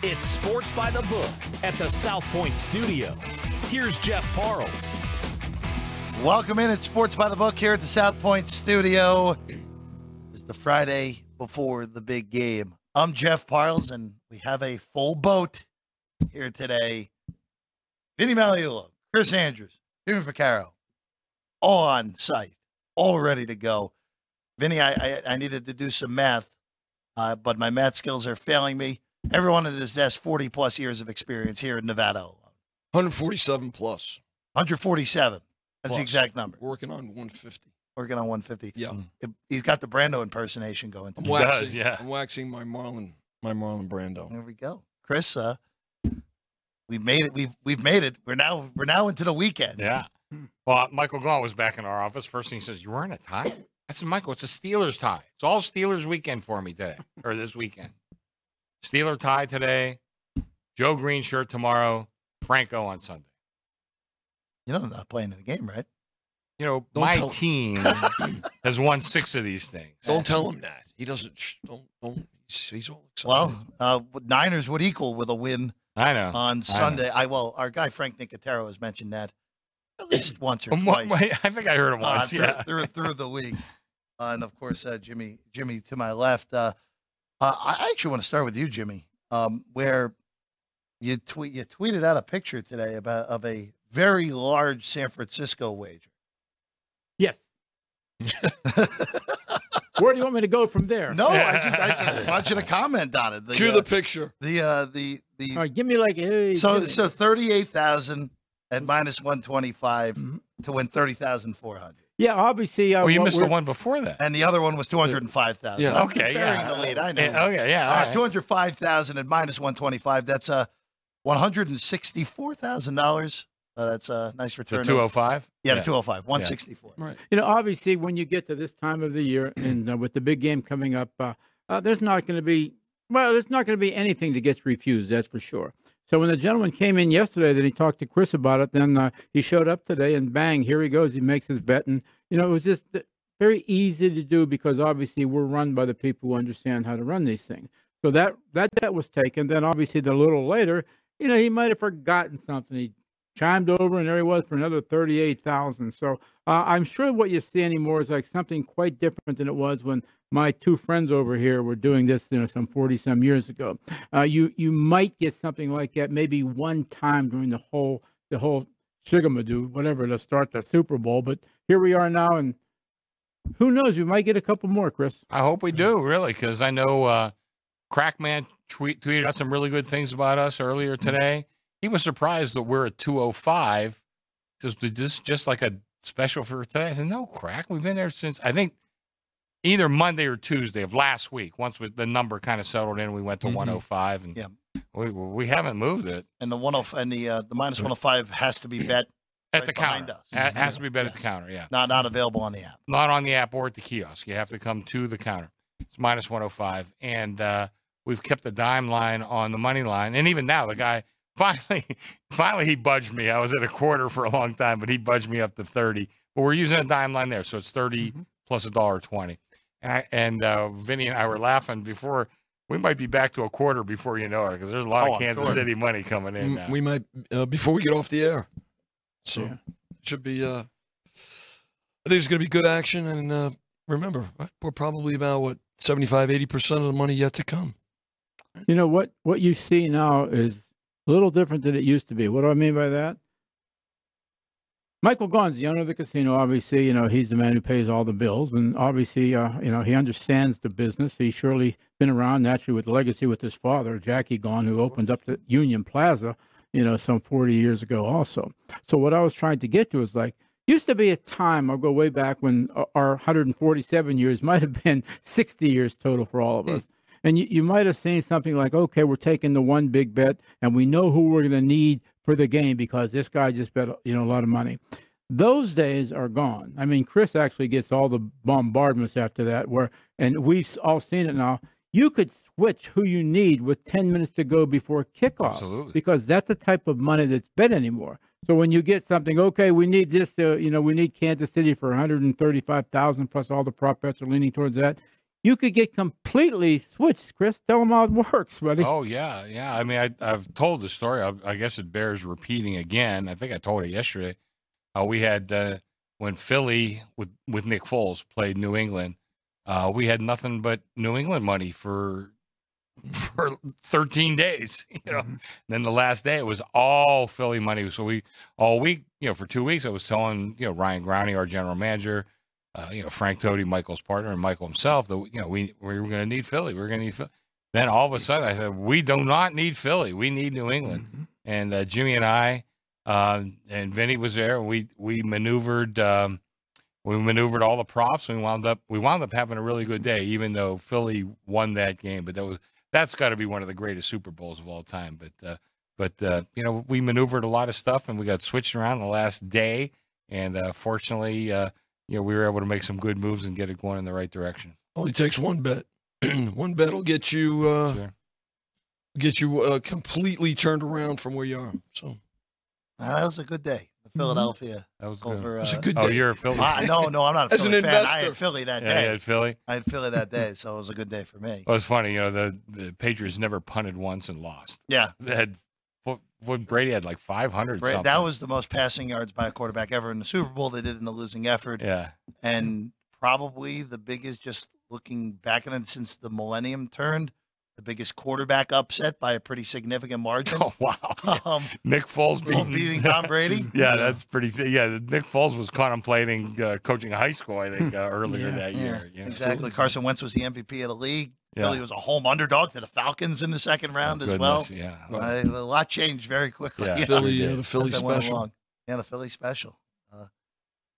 It's Sports by the Book at the South Point Studio. Here's Jeff Parles. Welcome in at Sports by the Book here at the South Point Studio. It's the Friday before the big game. I'm Jeff Parles, and we have a full boat here today. Vinny Magliulo, Chris Andrews, Jimmy Vaccaro, all on site, all ready to go. Vinny, I, I, I needed to do some math, uh, but my math skills are failing me. Everyone at this desk, 40 plus years of experience here in Nevada alone. 147 plus. 147. That's the exact number. Working on 150. Working on 150. Yeah. It- He's got the Brando impersonation going. I'm waxing, does, yeah. I'm waxing my Marlon, my Marlon Brando. There we go, Chris. Uh, we've made it. We've we've made it. We're now we're now into the weekend. Yeah. Well, Michael Gaughan was back in our office. First thing he says, "You wearing a tie?" I said, "Michael, it's a Steelers tie. It's all Steelers weekend for me today, or this weekend. Steeler tie today. Joe Greene shirt tomorrow. Franco on Sunday. You know, I'm not playing in the game, right? You know, Don't my tell- team has won six of these things. Don't tell him that. He doesn't. Shh, don't. Don't. He's, he's all excited. Well, uh, Niners would equal with a win I know. on Sunday. I well, our guy Frank Nicotero has mentioned that at least once or twice. I think I heard him uh, once. through, yeah. through through the week. Uh, and of course, uh, Jimmy Jimmy to my left. Uh, I actually want to start with you, Jimmy, um, where you tweet you tweeted out a picture today about of a very large San Francisco wager. Yes. Where do you want me to go from there? No, I just I just want you to comment on it. The Cue uh, the picture. the uh, the the All right, give me like hey. so give me- so thirty eight thousand at minus one twenty five Mhm. to win thirty thousand four hundred, yeah, obviously. Uh, Well, you missed the one before that. and the other one was two hundred and five thousand. Yeah. Okay, yeah. the lead. I know. Yeah, okay, yeah. Uh, right. two hundred five thousand at minus one twenty five. That's uh one hundred and sixty four thousand dollars. Uh, that's a nice return. The return. 205? Yeah, the two hundred five. One sixty four. Right. You know, obviously, when you get to this time of the year and uh, with the big game coming up, uh, uh, there's not going to be well, there's not going to be anything that gets refused. That's for sure. So when the gentleman came in yesterday, that he talked to Chris about it, then uh, he showed up today, and bang, here he goes. He makes his bet, and you know, it was just uh, very easy to do because obviously we're run by the people who understand how to run these things. So that that that was taken. Then obviously, the little later, you know, he might have forgotten something. He chimed over, and there he was for another thirty-eight thousand. So uh, I'm sure what you see anymore is like something quite different than it was when my two friends over here were doing this, you know, some forty some years ago. Uh, you you might get something like that maybe one time during the whole the whole shigamadoo, whatever, to start the Super Bowl. But here we are now, and who knows? We might get a couple more, Chris. I hope we do, really, because I know uh, Crackman tweet, tweeted out some really good things about us earlier today. He was surprised that we're at 205. Says, "Did this just like a special for today?" I said, "No, Crack. We've been there since I think either Monday or Tuesday of last week. Once we, the number kind of settled in, we went to Mhm. 105, and Yeah. we we haven't moved it And the one oh and the uh, the minus one hundred five has to be bet at Right the counter. us. It has to be bet at the counter. Yeah. not not available on the app. not on the app or at the kiosk. You have to come to the counter. It's minus 105. And uh, we've kept the dime line on the money line. And even now, the guy finally, finally, he budged me. I was at a quarter for a long time, but he budged me up to 30. But we're using a dime line there. So it's 30 Mhm. plus a dollar 20. And, I, and uh, Vinny and I were laughing before. We might be back to a quarter before you know it because there's a lot Oh, of Kansas sure. City money coming in now. We might uh, before we get off the air. So Yeah. it should be. Uh, I think it's going to be good action, and uh, remember, we're probably about what 75, 80 percent of the money yet to come. You know what? What you see now is a little different than it used to be. What do I mean by that? Michael Gaughan's the owner of the casino. Obviously, you know he's the man who pays all the bills, and obviously, uh, you know he understands the business. He's surely been around naturally with the legacy with his father, Jackie Gaughan, who opened up the Union Plaza, you know, some forty years ago. Also, so what I was trying to get to is like used to be a time. I'll go way back when our 147 years might have been 60 years total for all of us. And you, you might have seen something like, okay, we're taking the one big bet, and we know who we're going to need for the game because this guy just bet you know a lot of money. Those days are gone. I mean, Chris actually gets all the bombardments after that, where and we've all seen it now. You could switch who you need with 10 minutes to go before kickoff Absolutely. because that's the type of money that's bet anymore. So when you get something, okay, we need this, to, you know, we need Kansas City for 135,000 plus all the prop bets are leaning towards that. You could get completely switched. Chris, tell them how it works, buddy. Oh yeah, yeah. I mean, I, I've told the story. I, I guess it bears repeating again. I think I told it yesterday. Uh, we had uh, when Philly with with Nick Foles played New England. Uh, we had nothing but New England money for for 13 days. You know, Mhm. then the last day it was all Philly money. So we all week, you know, for two weeks I was telling you know Ryan Growney, our general manager, uh, you know Frank Toti, Michael's partner, and Michael himself that you know we we were going to need Philly. We were going to need Philly. Then all of a sudden I said we do not need Philly. We need New England. Mhm. And uh, Jimmy and I uh, and Vinny was there. And we we maneuvered. Um, we maneuvered all the props. And we wound up we wound up having a really good day, even though Philly won that game. But that was that's got to be one of the greatest Super Bowls of all time. But uh, but uh, you know we maneuvered a lot of stuff, and we got switched around the last day. And uh, fortunately, uh, you know we were able to make some good moves and get it going in the right direction. Only takes one bet. one bet will get you uh, Sure. get you uh, completely turned around from where you are. So Uh, that was a good day. The Philadelphia That was good. over. it was uh, a good day. Oh, you're a Philly. I, no, no, I'm not a As an Philly fan. I had Philly that yeah, day. yeah, Philly. I had Philly that day, so it was a good day for me. Well, it's funny, you know, the, the Patriots never punted once and lost. Yeah, They had what Brady had like 500 Bra- something. that was the most passing yards by a quarterback ever in the Super Bowl. They did in the losing effort, yeah. and probably the biggest. Just looking back at it since the millennium turned, the biggest quarterback upset by a pretty significant margin. Oh wow. Um, Nick Foles beating, beating Tom Brady. yeah, that's pretty. Yeah, Nick Foles was contemplating uh, coaching high school. I think uh, earlier Yeah. that Yeah, year. you know. exactly. Carson Wentz was the MVP of the league. Yeah. Philly was a home underdog to the Falcons in the second round as well. Goodness, Yeah. Uh, a lot changed very quickly. Yeah. as Philly, did. uh, the Philly special. along. Yeah, the Philly special. Uh,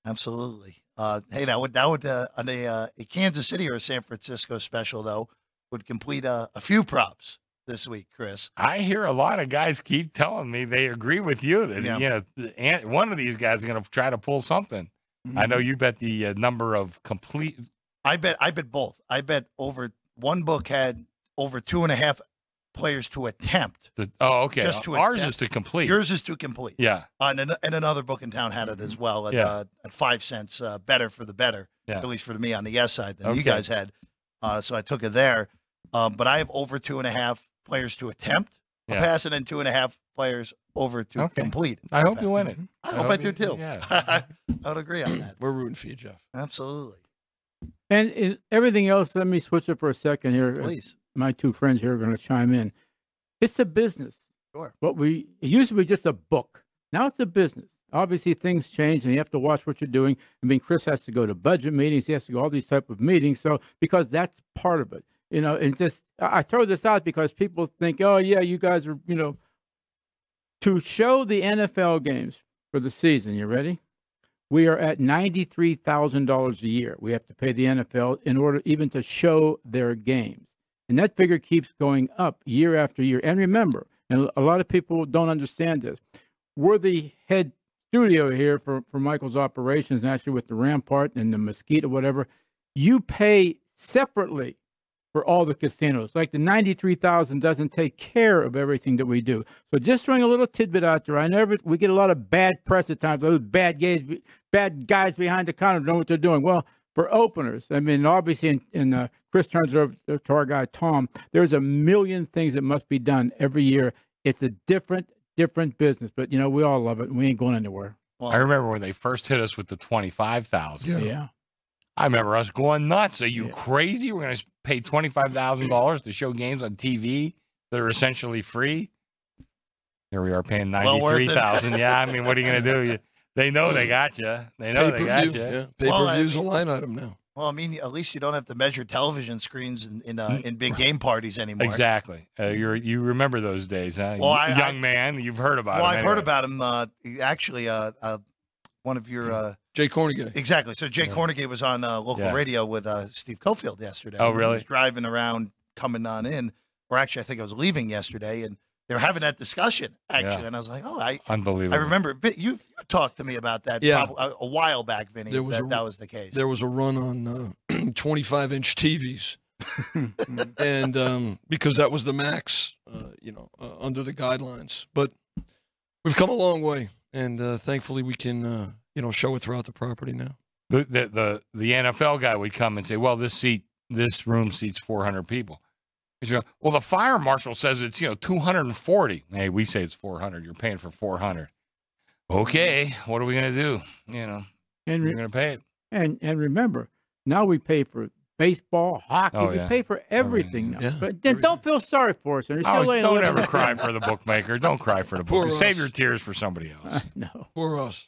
absolutely. Uh, hey, that would that would uh, on a, uh, a Kansas City or a San Francisco special though would complete a, a few props this week, Chris. I hear a lot of guys keep telling me they agree with you that Yeah. you know one of these guys is going to try to pull something. I know you bet the uh, number of complete. I bet I bet both. I bet over one book had over two and a half players to attempt. The, oh, okay. Just to Ours adapt. is to complete. Yours is to complete. yeah. Uh, and, an- and another book in town had it as well at, Yeah. uh, at five cents uh, better for the better, Yeah. at least for me on the yes side than you guys had. Uh, so I took it there. Um, but I have over two and a half players to attempt a Yeah. pass and then two and a half players over to Okay. complete. I hope you win it. I hope I, do you- too. Yeah. I would agree on that. We're rooting for you, Jeff. Absolutely. And in everything else, let me switch it for a second here. Please. My two friends here are going to chime in. It's a business. Sure. What we it used to be just a book. Now it's a business. Obviously, things change, and you have to watch what you're doing. I mean, Chris has to go to budget meetings. He has to go all these type of meetings. So because that's part of it, you know. And just I I throw this out because people think, oh yeah, you guys are, you know, to show the NFL games for the season. You ready? We are at ninety-three thousand dollars a year. We have to pay the NFL in order even to show their games, and that figure keeps going up year after year. And remember, and a lot of people don't understand this. We're the head studio here for, for Michael's operations, and actually with the Rampart and the Mosquito, whatever. You pay separately for all the casinos. Like the ninety-three thousand doesn't take care of everything that we do. So just throwing a little tidbit out there. I never we get a lot of bad press at times. Those bad guys, bad guys behind the counter know what they're doing. Well, for openers, I mean, obviously, in, in uh, Chris turns over to our guy Tom. There's a million things that must be done every year. It's a different, different business, but you know we all love it. and We ain't going anywhere. Well, I remember when they first hit us with the twenty five thousand. Yeah. Yeah. I remember us going nuts. Are you Yeah. crazy? We're going to pay twenty five thousand dollars to show games on TV that are essentially free. Here we are paying Well ninety worth three it. thousand. yeah, I mean, what are you going to do? You, they know they got you. They know they got you. Yeah. Pay Well, per I view's a line item now. well, I mean, at least you don't have to measure television screens in in, uh, in big game parties anymore. Exactly. Uh, you're you remember those days, huh? Well, I- young I- man, you've heard about. Well, him I've heard about him. Uh, actually, uh, uh, one of your uh, Jay Kornegay. exactly. So Jay Yeah. Kornegay was on uh, local Yeah. radio with uh, Steve Cofield yesterday. Oh, He really? was driving around, coming on in, or actually, I think I was leaving yesterday, and they were having that discussion actually, Yeah. and I was like, oh, I. Unbelievable. I remember Vin- you, you talked to me about that Yeah. prob- a, a while back, Vinny. There was that, a- that was the case. There was a run on uh, 25 inch TVs. and um, because that was the max, uh, you know, uh, under the guidelines. But we've come a long way, and uh, thankfully we can, uh, you know, show it throughout the property now. the, the the the NFL guy would come and say, "Well, this seat this room seats 400 people. You go, well, the fire marshal says it's you know 240. Hey, we say it's 400. You're paying for 400. Okay, what are we gonna do? You know, And you're gonna pay it. and and remember, now we pay for baseball, hockey. Oh, we pay for everything now. Yeah. But then don't feel sorry for us. And you're still don't ever cry for the bookmaker. Don't cry for the Poor book. Save your tears for somebody else. no. Poor us.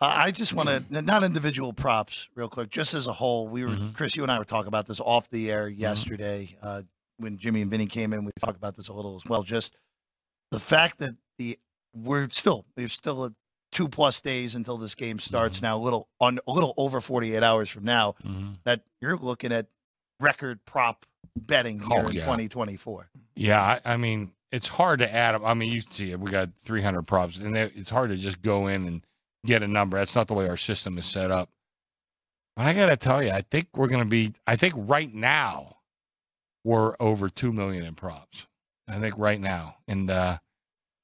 Uh, I just want to not individual props, real quick, just as a whole. We were Mhm. Chris, you and I were talking about this off the air yesterday uh, when Jimmy and Vinny came in. We talked about this a little as well. Just the fact that the we're still we're still at two plus days until this game starts now. A little on a little over forty eight hours from now. Mhm. That you're looking at record prop betting here Oh, in 2024. Yeah, I, I mean, it's hard to add up. I mean, you see it. We got 300 props, and they- it's hard to just go in and get a number. That's not the way our system is set up. But I got to tell you, I think we're going to be, I think right now, we're over 2 million in props. I think right now. And uh,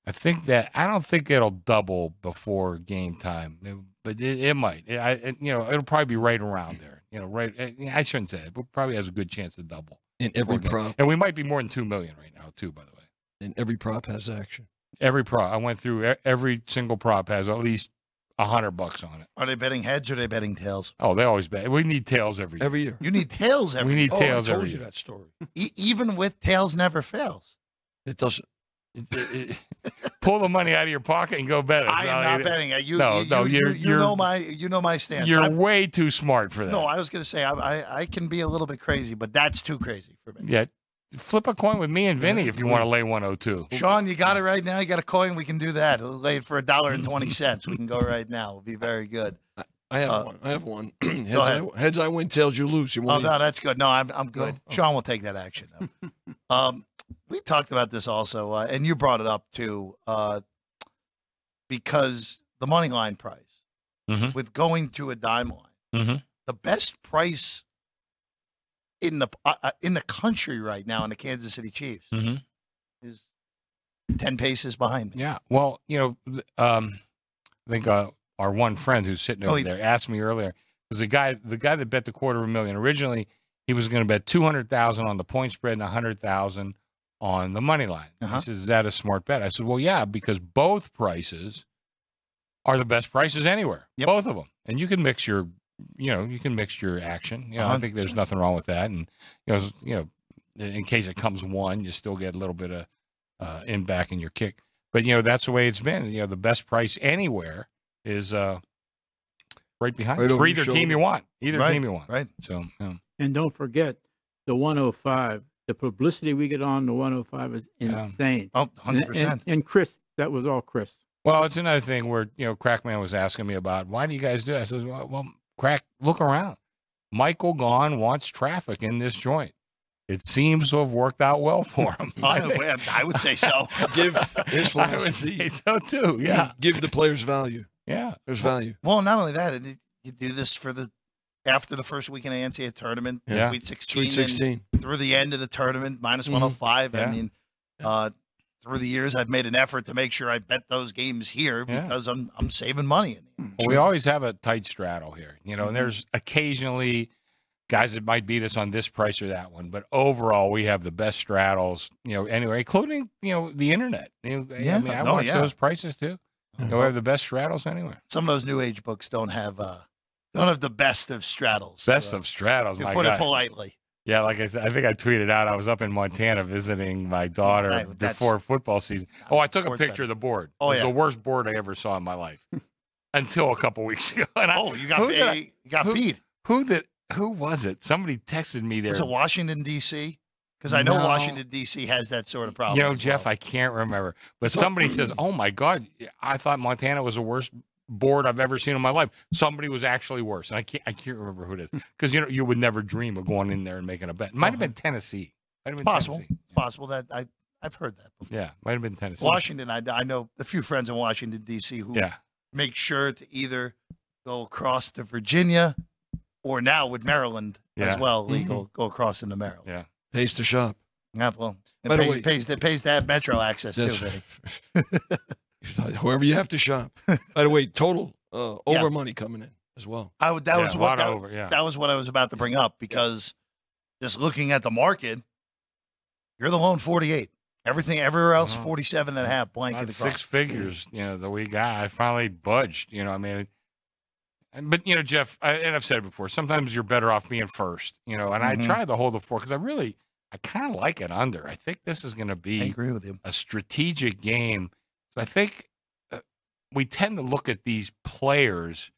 I think that, I don't think it'll double before game time, It- but it, it might. It, I, it, you know, it'll probably be right around there. You know, right. I shouldn't say it, but probably has a good chance to double. And every game. prop And we might be more than 2 million right now, too, by the way. and every prop has action. Every prop I went through, every single prop has at least a hundred bucks on it. Are they betting heads or are they betting tails? Oh, they always bet. We need tails every year. Every year. You need tails every. Year. We need Oh, tails I told every you year. that story. e- even with tails never fails. It doesn't. Pull the money out of your pocket and go bet it. I am not betting. it. You, No, you, no, you, you're- you, you're- know my you know my stance. You're I'm- way too smart for that. no, I was going to say I, I I can be a little bit crazy, but that's too crazy for me. yeah, flip a coin with me and Vinny if you want to lay 102. Sean, you got it right now. You got a coin. We can do that. We'll lay it for a dollar and twenty cents. We can go right now. It'll be very good. I have Uh, one. I have one. heads. I, heads I win, tails you lose. You Oh want no, that's good. No, I'm I'm good. No? Oh. Sean will take that action. Um, we talked about this also, uh, and you brought it up too, uh, because the money line price Mhm. with going to a dime line. hmm the best price in the uh, uh, in the country right now in the Kansas City Chiefs hmm is ten paces behind me. Yeah. Well, you know, um, I think uh, our one friend who's sitting Oh, over he- there asked me earlier because the guy, the guy that bet the quarter of a million originally, he was going to bet two hundred thousand on the point spread and a hundred thousand on the money line. Uh-huh. He says, "Is that a smart bet?" I said, "Well, yeah, because both prices are the best prices anywhere. Yep. Both of them, and you can mix your, you know, you can mix your action. You know, I think there's nothing nothing wrong with that. And you know, you know, in case it comes one, you still get a little bit of uh, in back in your kick. But you know, that's the way it's been. You know, the best price anywhere is uh, right behind Right you for either team you want. Either Right, team you want. Right. So yeah. And don't forget the 105. The publicity we get on the 105 is Yeah. insane. Oh, And, 100 and, percent. and Chris, that was all Chris. Well, it's another thing where you know Crackman was asking me about why do you guys do? It? I says, well, well, Crack, look around. Michael Gaughan wants traffic in this joint. It seems to have worked out well for him. I, I would say so. Give his I would philosophy. say so too. Yeah, Give the players value. yeah. There's value. Well, not only that, it, you do this for the after the first weekend of NCAA tournament, Yeah. Sweet 16, Sweet 16. through the end of the tournament, minus Mhm. 105. Yeah. I mean, uh, through the years, I've made an effort to make sure I bet those games here Yeah. because I'm I'm saving money. In the. Well, we always have a tight straddle here, you know. Mhm. And there's occasionally guys that might beat us on this price or that one, but overall, we have the best straddles, you know. Anyway, including you know the internet. You know, Yeah, I mean, I no, watch yeah. those prices too. You know, we have the best straddles anywhere. Some of those new age books don't have uh, don't have the best of straddles. Best uh, of straddles, to put God. it politely. Yeah, like I said, I think I tweeted out I was up in Montana visiting my daughter before football season. Oh, I took a picture of the board. Oh, it was yeah. the worst board I ever saw in my life until a couple weeks ago. And I, Oh, you got who did you got who- beat. who did who was it? Somebody texted me there. Was it Washington D.C.? Because I know No. Washington D.C. has that sort of problem. You know, Jeff, well. I can't remember, but somebody says, "Oh my God, I thought Montana was the worst board I've ever seen in my life." Somebody was actually worse, and I can't, I can't remember who it is because you know you would never dream of going in there and making a bet. It might have been Tennessee. Might have been possible. Tennessee. It's possible that I I've heard that before. Yeah, might have been Tennessee. Washington, I, I know a few friends in Washington D.C. who Yeah, make sure to either go across to Virginia or now with Maryland as Yeah. Mm-hmm. well, legal go across into Maryland. Yeah. Pays to shop. Yeah, well, it By the pays, way- pays, it pays to have Metro access too, That's- Vinny. Whoever you have to shop. By the way, total uh, over Yeah. money coming in as well. I would. That Yeah, was what that, over. Yeah, that was what I was about to bring up because just looking at the market, you're the lone 48. Everything everywhere else, Wow. 47 and a half blanket That's across. six figures, you know, that we got. I finally budged, you know, I mean, and- but, you know, Jeff, I, and I've said it before, sometimes you're better off being first, you know, and Mhm. I tried to hold the four because I really, I kind of like it under. I think this is going to be I be agree with you. a strategic game. So I think uh, we tend to look at these players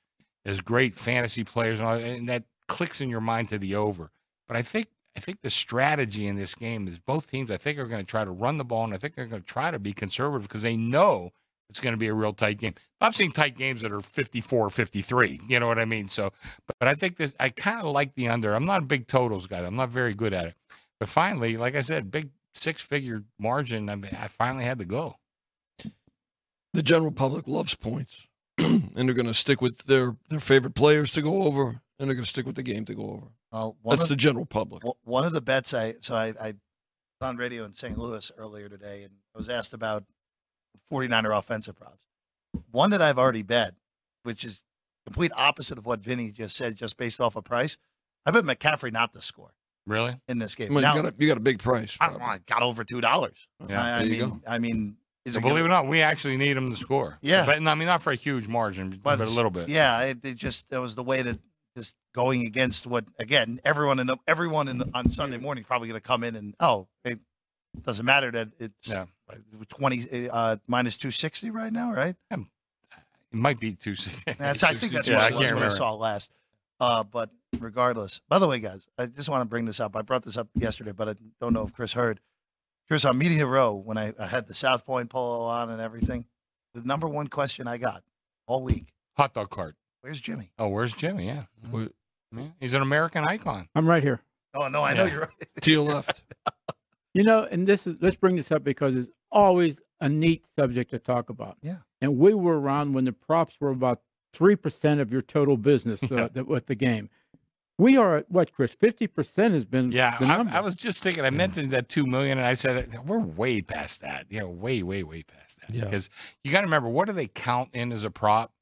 as great fantasy players, and, all, and that clicks in your mind to the over. But I think I think the strategy in this game is both teams. I think are going to try to run the ball, and I think they're going to try to be conservative because they know it's going to be a real tight game. I've seen tight games that are 54 53. You know what I mean? So, but, but I think this, I kind of like the under. I'm not a big totals guy. I'm not very good at it. But finally, like I said, big six figure margin. I mean, I finally had to go. The general public loves points, and they're going to stick with their their favorite players to go over, and they're going to stick with the game to go over. Well, That's of, the general public. one of the bets I so I, I was on radio in St. Louis earlier today, and I was asked about 49er offensive props. One that I've already bet, which is complete opposite of what Vinny just said, just based off of price. I bet McCaffrey not to score Really? in this game. Well, now, you got a, you got a big price. I don't know, it got over two dollars. Yeah, I, I there you mean, go. I mean, is So it believe it gonna- or not, we actually need him to score. Yeah. but I mean, not for a huge margin, but, a little bit. Yeah, it, it just that was the way that just going against what again everyone in the, everyone in the, on Sunday morning probably going to come in and oh it doesn't matter that it's Yeah. twenty uh, minus two sixty right now, right? It might be two sixty. That's I think that's yeah, what, I it I saw last. Uh, but regardless, by the way, guys, I just want to bring this up. I brought this up yesterday, but I don't know if Chris heard. Chris on Media Row when I, I had the South Point polo on and everything. The number one question I got all week: Hot dog cart. Where's Jimmy? Oh, where's Jimmy? Yeah. Well, Yeah, He's an American icon. I'm right here. Oh no, I know you're right. To your left. You know, and this is let's bring this up because it's always a neat subject to talk about. Yeah. And we were around when the props were about three percent of your total business uh, that, with the game. We are at what, Chris? Fifty percent has been Yeah, the number. I, I was just thinking. I mentioned that two million, and I said we're way past that. You know, way, way, way past that. Yeah. Because you got to remember, what do they count in as a prop?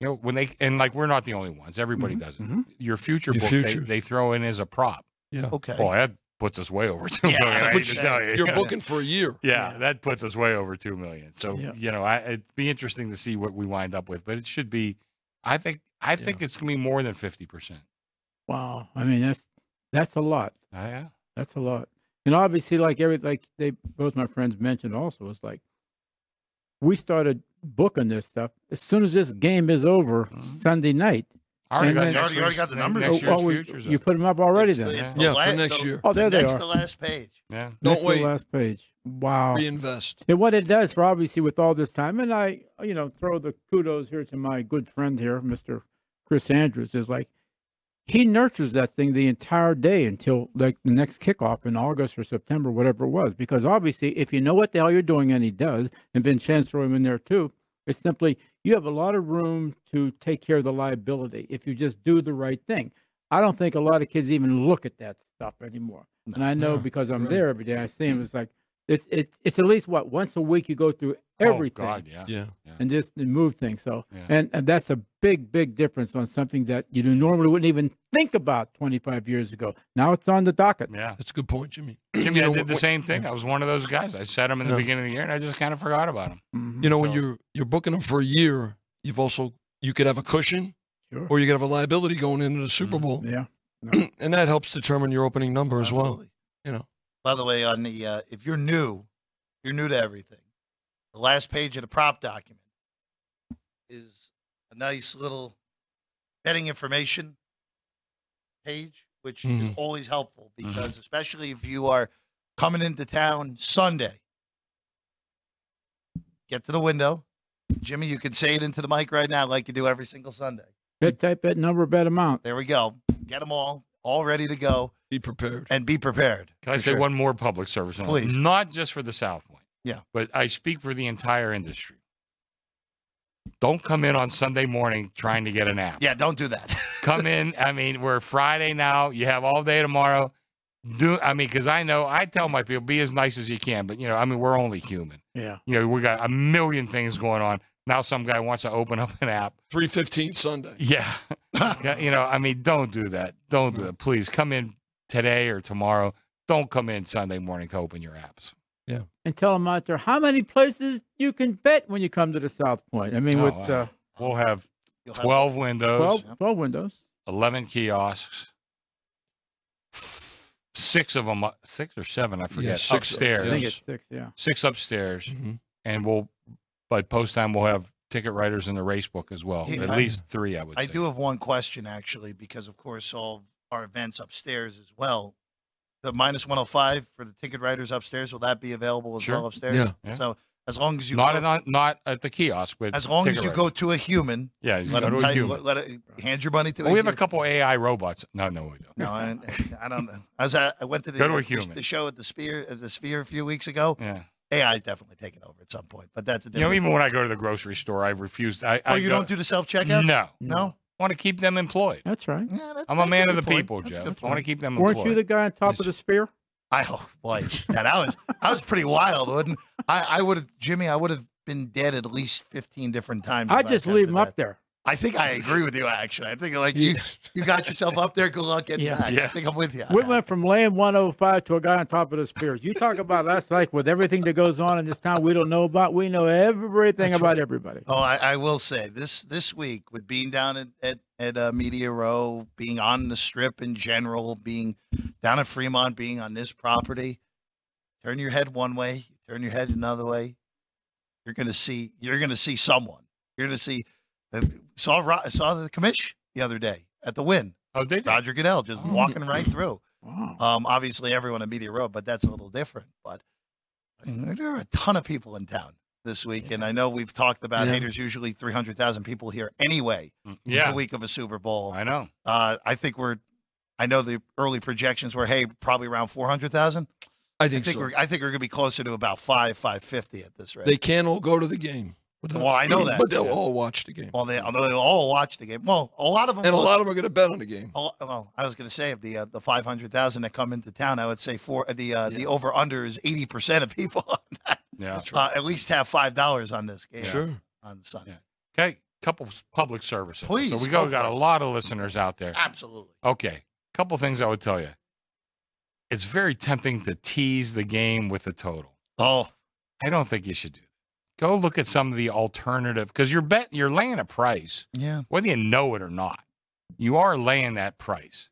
You know, when they and like we're not the only ones. Everybody Mhm, does it. mhm. Your future Your book, they, they throw in as a prop. Yeah. Okay. Boy, that puts us way over two Yeah, million. I hate which- tell you. You're booking for a year. Yeah, that puts us way over two million. So Yeah. you know, I, it'd be interesting to see what we wind up with, but it should be. I think. I think it's gonna be more than fifty percent. Wow. I mean, that's that's a lot. yeah. That's a lot. And obviously, like every like they both my friends mentioned, also it's like we started booking this stuff as soon as this game is over Mhm. Sunday night. I already And got You already- you already got the numbers? Next Oh, year's oh, we- futures. you up. put them up already It's then. the- Yeah. the Yeah, la- for next the- year. Oh, there they next are. to last page. yeah. Don't Next to wait. the last page. Wow. Reinvest. And what it does for obviously with all this time, and I, you know, throw the kudos here to my good friend here, Mr. Chris Andrews, is like he nurtures that thing the entire day until like the next kickoff in August or September, whatever it was. Because obviously, if you know what the hell you're doing, and he does, and Vincenzo throw him in there too, it's simply you have a lot of room to take care of the liability if you just do the right thing. I don't think a lot of kids even look at that stuff anymore. And I know No, because I'm there every day, I see him. It's like it's it's it's at least what once a week you go through everything Oh, God, yeah. Yeah. and just move things. So Yeah. and, and that's a big big difference on something that you normally wouldn't even think about 25 years ago. Now it's on the docket. Yeah. That's a good point, Jimmy. Jimmy, You know, I did the when- same thing. I was one of those guys. I set them in the Yeah. beginning of the year, and I just kind of forgot about him. Mhm. You know, when you're you're booking them for a year, you've also you could have a cushion Sure. or you could have a liability going into the Super Mhm. Bowl, yeah. and that helps determine your opening number as well. Absolutely. You know, By the way, on the uh, if you're new, you're new to everything. The last page of the prop document is a nice little betting information page, which is Mhm. always helpful because especially if you are coming into town Sunday, get to the window. Jimmy, you can say it into the mic right now, like you do every single Sunday. Bet type bet number, bet amount. There we go. Get them all, all ready to go, be prepared. and be prepared. Can I say sure. one more public service? announcement? Please. Not just for the South Point. Yeah. But I speak for the entire industry. Don't come in on Sunday morning trying to get an app. Yeah, don't do that. Come in. I mean, we're Friday now. You have all day tomorrow. Do I mean? Because I know I tell my people be as nice as you can, but you know, I mean, we're only human. Yeah. You know, we got a million things going on. Now, some guy wants to open up an app. Three fifteen Sunday. Yeah. Yeah, you know, I mean, don't do that. Don't do it. Please come in today or tomorrow, don't come in Sunday morning to open your apps. Yeah. And tell them out there how many places you can bet when you come to the South Point. I mean, Oh, with wow. uh, We'll have You'll have- 12 windows, 12, 12 windows. 11 kiosks, six of them, six or seven, I forget, six, upstairs. I think it's six. Yeah. Six upstairs. Mhm. And we'll, by post time, we'll have ticket writers in the race book as well. At I- least three, I would I say. do have one question actually, because of course all of our events upstairs as well. The minus 105 for the ticket writers upstairs, will that be available as Sure. well upstairs? Yeah. Yeah. So as long as you Not, go, not, not at the kiosk, but as long as ticket you go writers. to a human, Yeah, you let go them to a tell you, human. let, let it, hand your money to Well, a we have a human. couple AI robots. No, no, we don't. No, I, I don't know. I was at, I went to the, Go to a the- human. the show at the Sphere, at the Sphere a few weeks ago. Yeah. AI is definitely taking over at some point, but that's a You know, different. even when I go to the grocery store, I've refused. I, oh, I you go- don't do the self checkout? No. no. I want to keep them employed. That's right. Yeah, that- I'm a that's man of the point. people, That's Jeff. I want to keep them employed. Weren't employed. you the guy on top of the sphere? I oh boy, yeah, that was I was pretty wild, wouldn't I? I would have Jimmy. I would have been dead at least fifteen different times. I if just attempted leave him that. up there. I think I agree with you. Actually, I think like you you got yourself up there. Good luck getting Yeah. back. I think I'm with you. We went from laying 105 to a guy on top of the spheres. You talk about us like with everything that goes on in this town we don't know about. We know everything That's about right. everybody. Oh, I, I will say this this week with being down at at, at uh, Media Row, being on the Strip in general, being down at Fremont, being on this property. Turn your head one way, turn your head another way. You're gonna see. You're gonna see someone. You're gonna see. Saw Ro- saw the commish the other day at the Wynn. Oh, did you? Roger Goodell just Oh. walking right through. Wow. Um, obviously everyone at Media Row, but that's a little different. But there are a ton of people in town this week, and I know we've talked about Yeah. haters usually three hundred thousand people here anyway. Mm, Yeah, the week of a Super Bowl. I know. Uh, I think we're. I know the early projections were hey probably around four hundred thousand. I I think, think so. we're I think we're gonna be closer to about five five fifty at this rate. They can all go to the game. But Well, I know that. But they'll Yeah. all watch the game. well, they although they'll all watch the game. Well, a lot of them. and a lot of them are going to bet on the game. a Well, I was going to say of the uh, the five hundred thousand that come into town, I would say for the uh, the over under is eighty percent of people Yeah. That's uh, at least have five dollars on this game Sure. on Sunday. Yeah. Okay, couple public services. Please, So we go go, got it. a lot of listeners out there. Absolutely. Okay, couple things I would tell you. It's very tempting to tease the game with a total. Oh, I don't think you should do that. Go look at some of the alternative because you're bet you're laying a price, yeah. whether you know it or not. You are laying that price.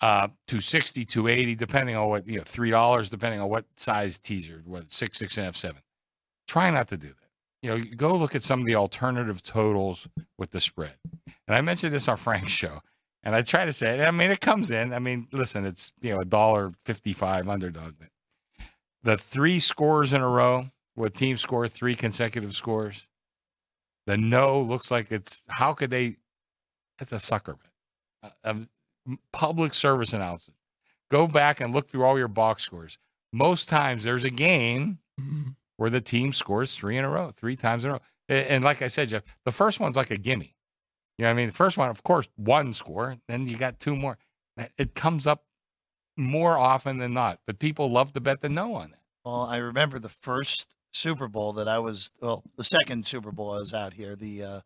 Uh, 260, 280, depending on what, you know, three dollars, depending on what size teaser, what six, six and a half, seven. Try not to do that. You know, you go look at some of the alternative totals with the spread. And I mentioned this on Frank's show. And I try to say it. I mean, it comes in. I mean, listen, it's you know a dollar fifty-five underdog. But the three scores in a row, what team score three consecutive scores. The no looks like it's how could they? It's a sucker bet. Uh, um, public service announcement. Go back and look through all your box scores. Most times there's a game Mhm. where the team scores three in a row, three times in a row. A- And like I said, Jeff, the first one's like a gimme. You know what I mean? The first one, of course, one score, then you got two more. It comes up more often than not, but people love to bet the no on it. Well, I remember the first Super Bowl that I was. Well, the second Super Bowl I was out here. The uh,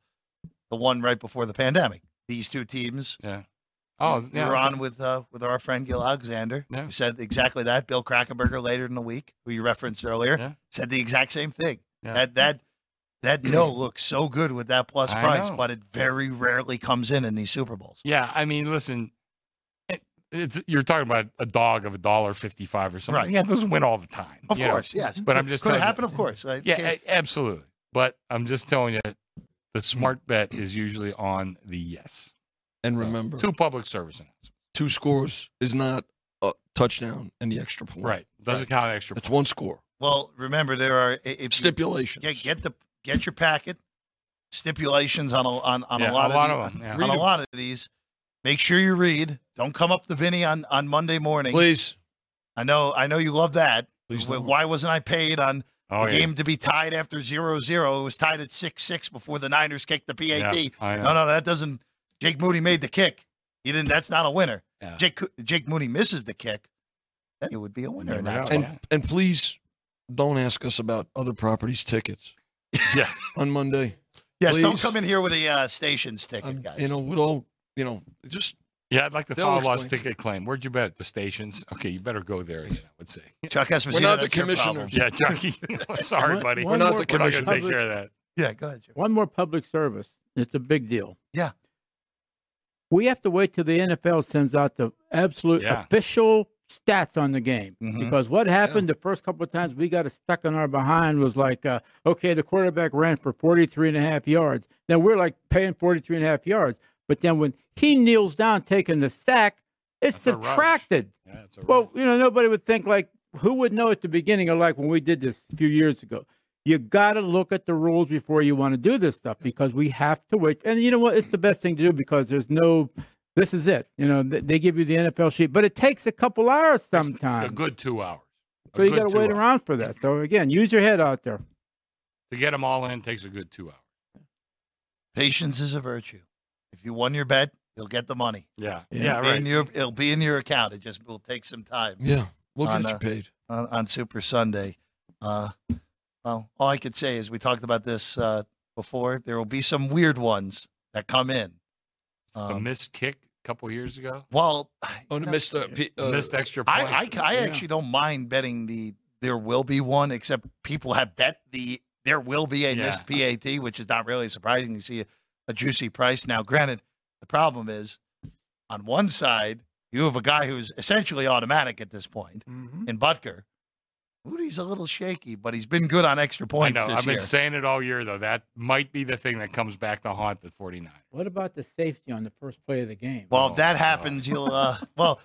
the one right before the pandemic. These two teams. Yeah. Oh, we yeah. were okay. on with uh, with our friend Gill Alexander. Yeah. Who said exactly that. Bill Krackomberger later in the week, who you referenced earlier, Yeah. said the exact same thing. Yeah. That that that no looks so good with that plus I price, know. but it very rarely comes in in these Super Bowls. Yeah, I mean, listen, it's you're talking about a dog of a dollar fifty-five or something. Right. Yeah, it doesn't win all the time. Of you know. course, yes. But I'm just could it telling you- happen? Of course. I Yeah, can't- a- absolutely. But I'm just telling you, the smart bet is usually on the yes. And So, remember, two public service announcements. two scores is not a touchdown and the extra point. Right. Doesn't count extra. It's points. one score. well, remember there are i- if you- Stipulations. get get the get your packet stipulations on a on, on Yeah, a lot, a lot of, of the- them, yeah. on a a 'em. lot of these. Make sure you read. Don't come up to Vinny on on Monday morning. Please. I know I know you love that. Please Wh- don't. Why wasn't I paid on Oh, the yeah. game to be tied after 0-0? It was tied at six six before the Niners kicked the PAT. Yeah, no, no, that doesn't. Jake Moody made the kick. He didn't. That's not a winner. Yeah. Jake Jake Moody misses the kick. Then it would be a winner. in Never that know. spot. And and please don't ask us about other properties' tickets Yeah. on Monday. yes, don't come in here with a uh, stations ticket, Um, guys. you know, with all you know, just Yeah, I'd like to They'll follow lost explain. ticket claim. Where'd you bet at the stations? Okay, you better go there. You I would say. Chuck Esposito. We're not the commissioners. Yeah, Chucky. Sorry, One- buddy. one We're not more the We're not going to take public- care of that. Yeah, go ahead. Jim. One more public service. It's a big deal. Yeah. We have to wait till the NFL sends out the absolute Yeah. official stats on the game. Mhm. Because what happened the first couple of times we got it stuck on our behind was like, uh, okay, the quarterback ran for 43 and a half yards. Then we're like paying 43 and a half yards. But then when he kneels down taking the sack, it's That's subtracted. Yeah, it's Well, you know, nobody would think like who would know at the beginning of like when we did this a few years ago. You got to look at the rules before you want to do this stuff because we have to wait. And you know what? It's the best thing to do because there's no. This is it. You know, they give you the NFL sheet, but it takes a couple hours sometimes. a good two hours. A so you got to wait hours. around for that. So again, use your head out there. to get them all in. Takes a good two hours. Patience is a virtue. If you won your bet, you'll get the money. Yeah, Yeah. yeah, It'll be right. in your, it'll be in your account. It just will take some time Yeah, we'll On, get you uh, paid. on, on Super Sunday. Uh, well, all I could say is we talked about this uh, before. There will be some weird ones that come in. a Um, missed kick a couple years ago. well, Oh, no, miss the P- uh, missed extra points. I, I, I Yeah. actually don't mind betting the there will be one, except people have bet the there will be a Yeah. missed PAT, which is not really surprising. You see a, a juicy price. Now, granted, the problem is on one side, you have a guy who's essentially automatic at this point in Butker. Moody's a little shaky, but he's been good on extra points. I know. This I've been year. saying it all year, though. That might be the thing that comes back to haunt the 49. What about the safety on the first play of the game? Well, Oh, if that God. happens, you'll uh well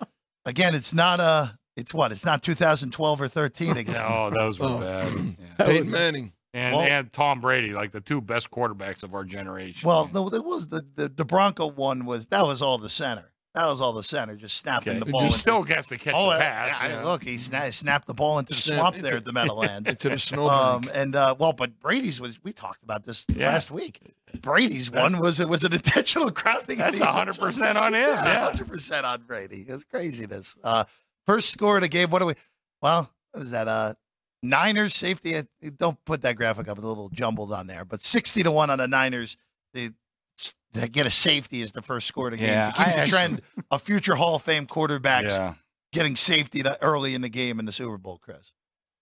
again, it's not uh it's what? It's not 2012 or 13 again. No, those were Oh. bad. Yeah. Peyton Manning. And, Well- and Tom Brady, like the two best quarterbacks of our generation. Well, no, there was the, the the Bronco one was that was all the center. That was all the center, just snapping okay. the ball. just into- still gets to catch oh, the pass. yeah, you know. look, he sna- snapped the ball into the Snap swamp into- there at the Meadowlands. Into the snow um, and uh, well, but Brady's was we talked about this Yeah. last week. Brady's That's- one was it was an intentional grounding. That's 100% on him, yeah. hundred percent on Brady. It was craziness. Uh, first score of the game. What do we? Well, what is that? Uh, Niners safety. uh, Don't put that graphic up. It's a little jumbled on there, but sixty to one on the Niners. They, they get a safety as the first score of the game. Yeah, to keep I the actually- trend of future Hall of Fame quarterbacks Yeah. getting safety early in the game in the Super Bowl, Chris.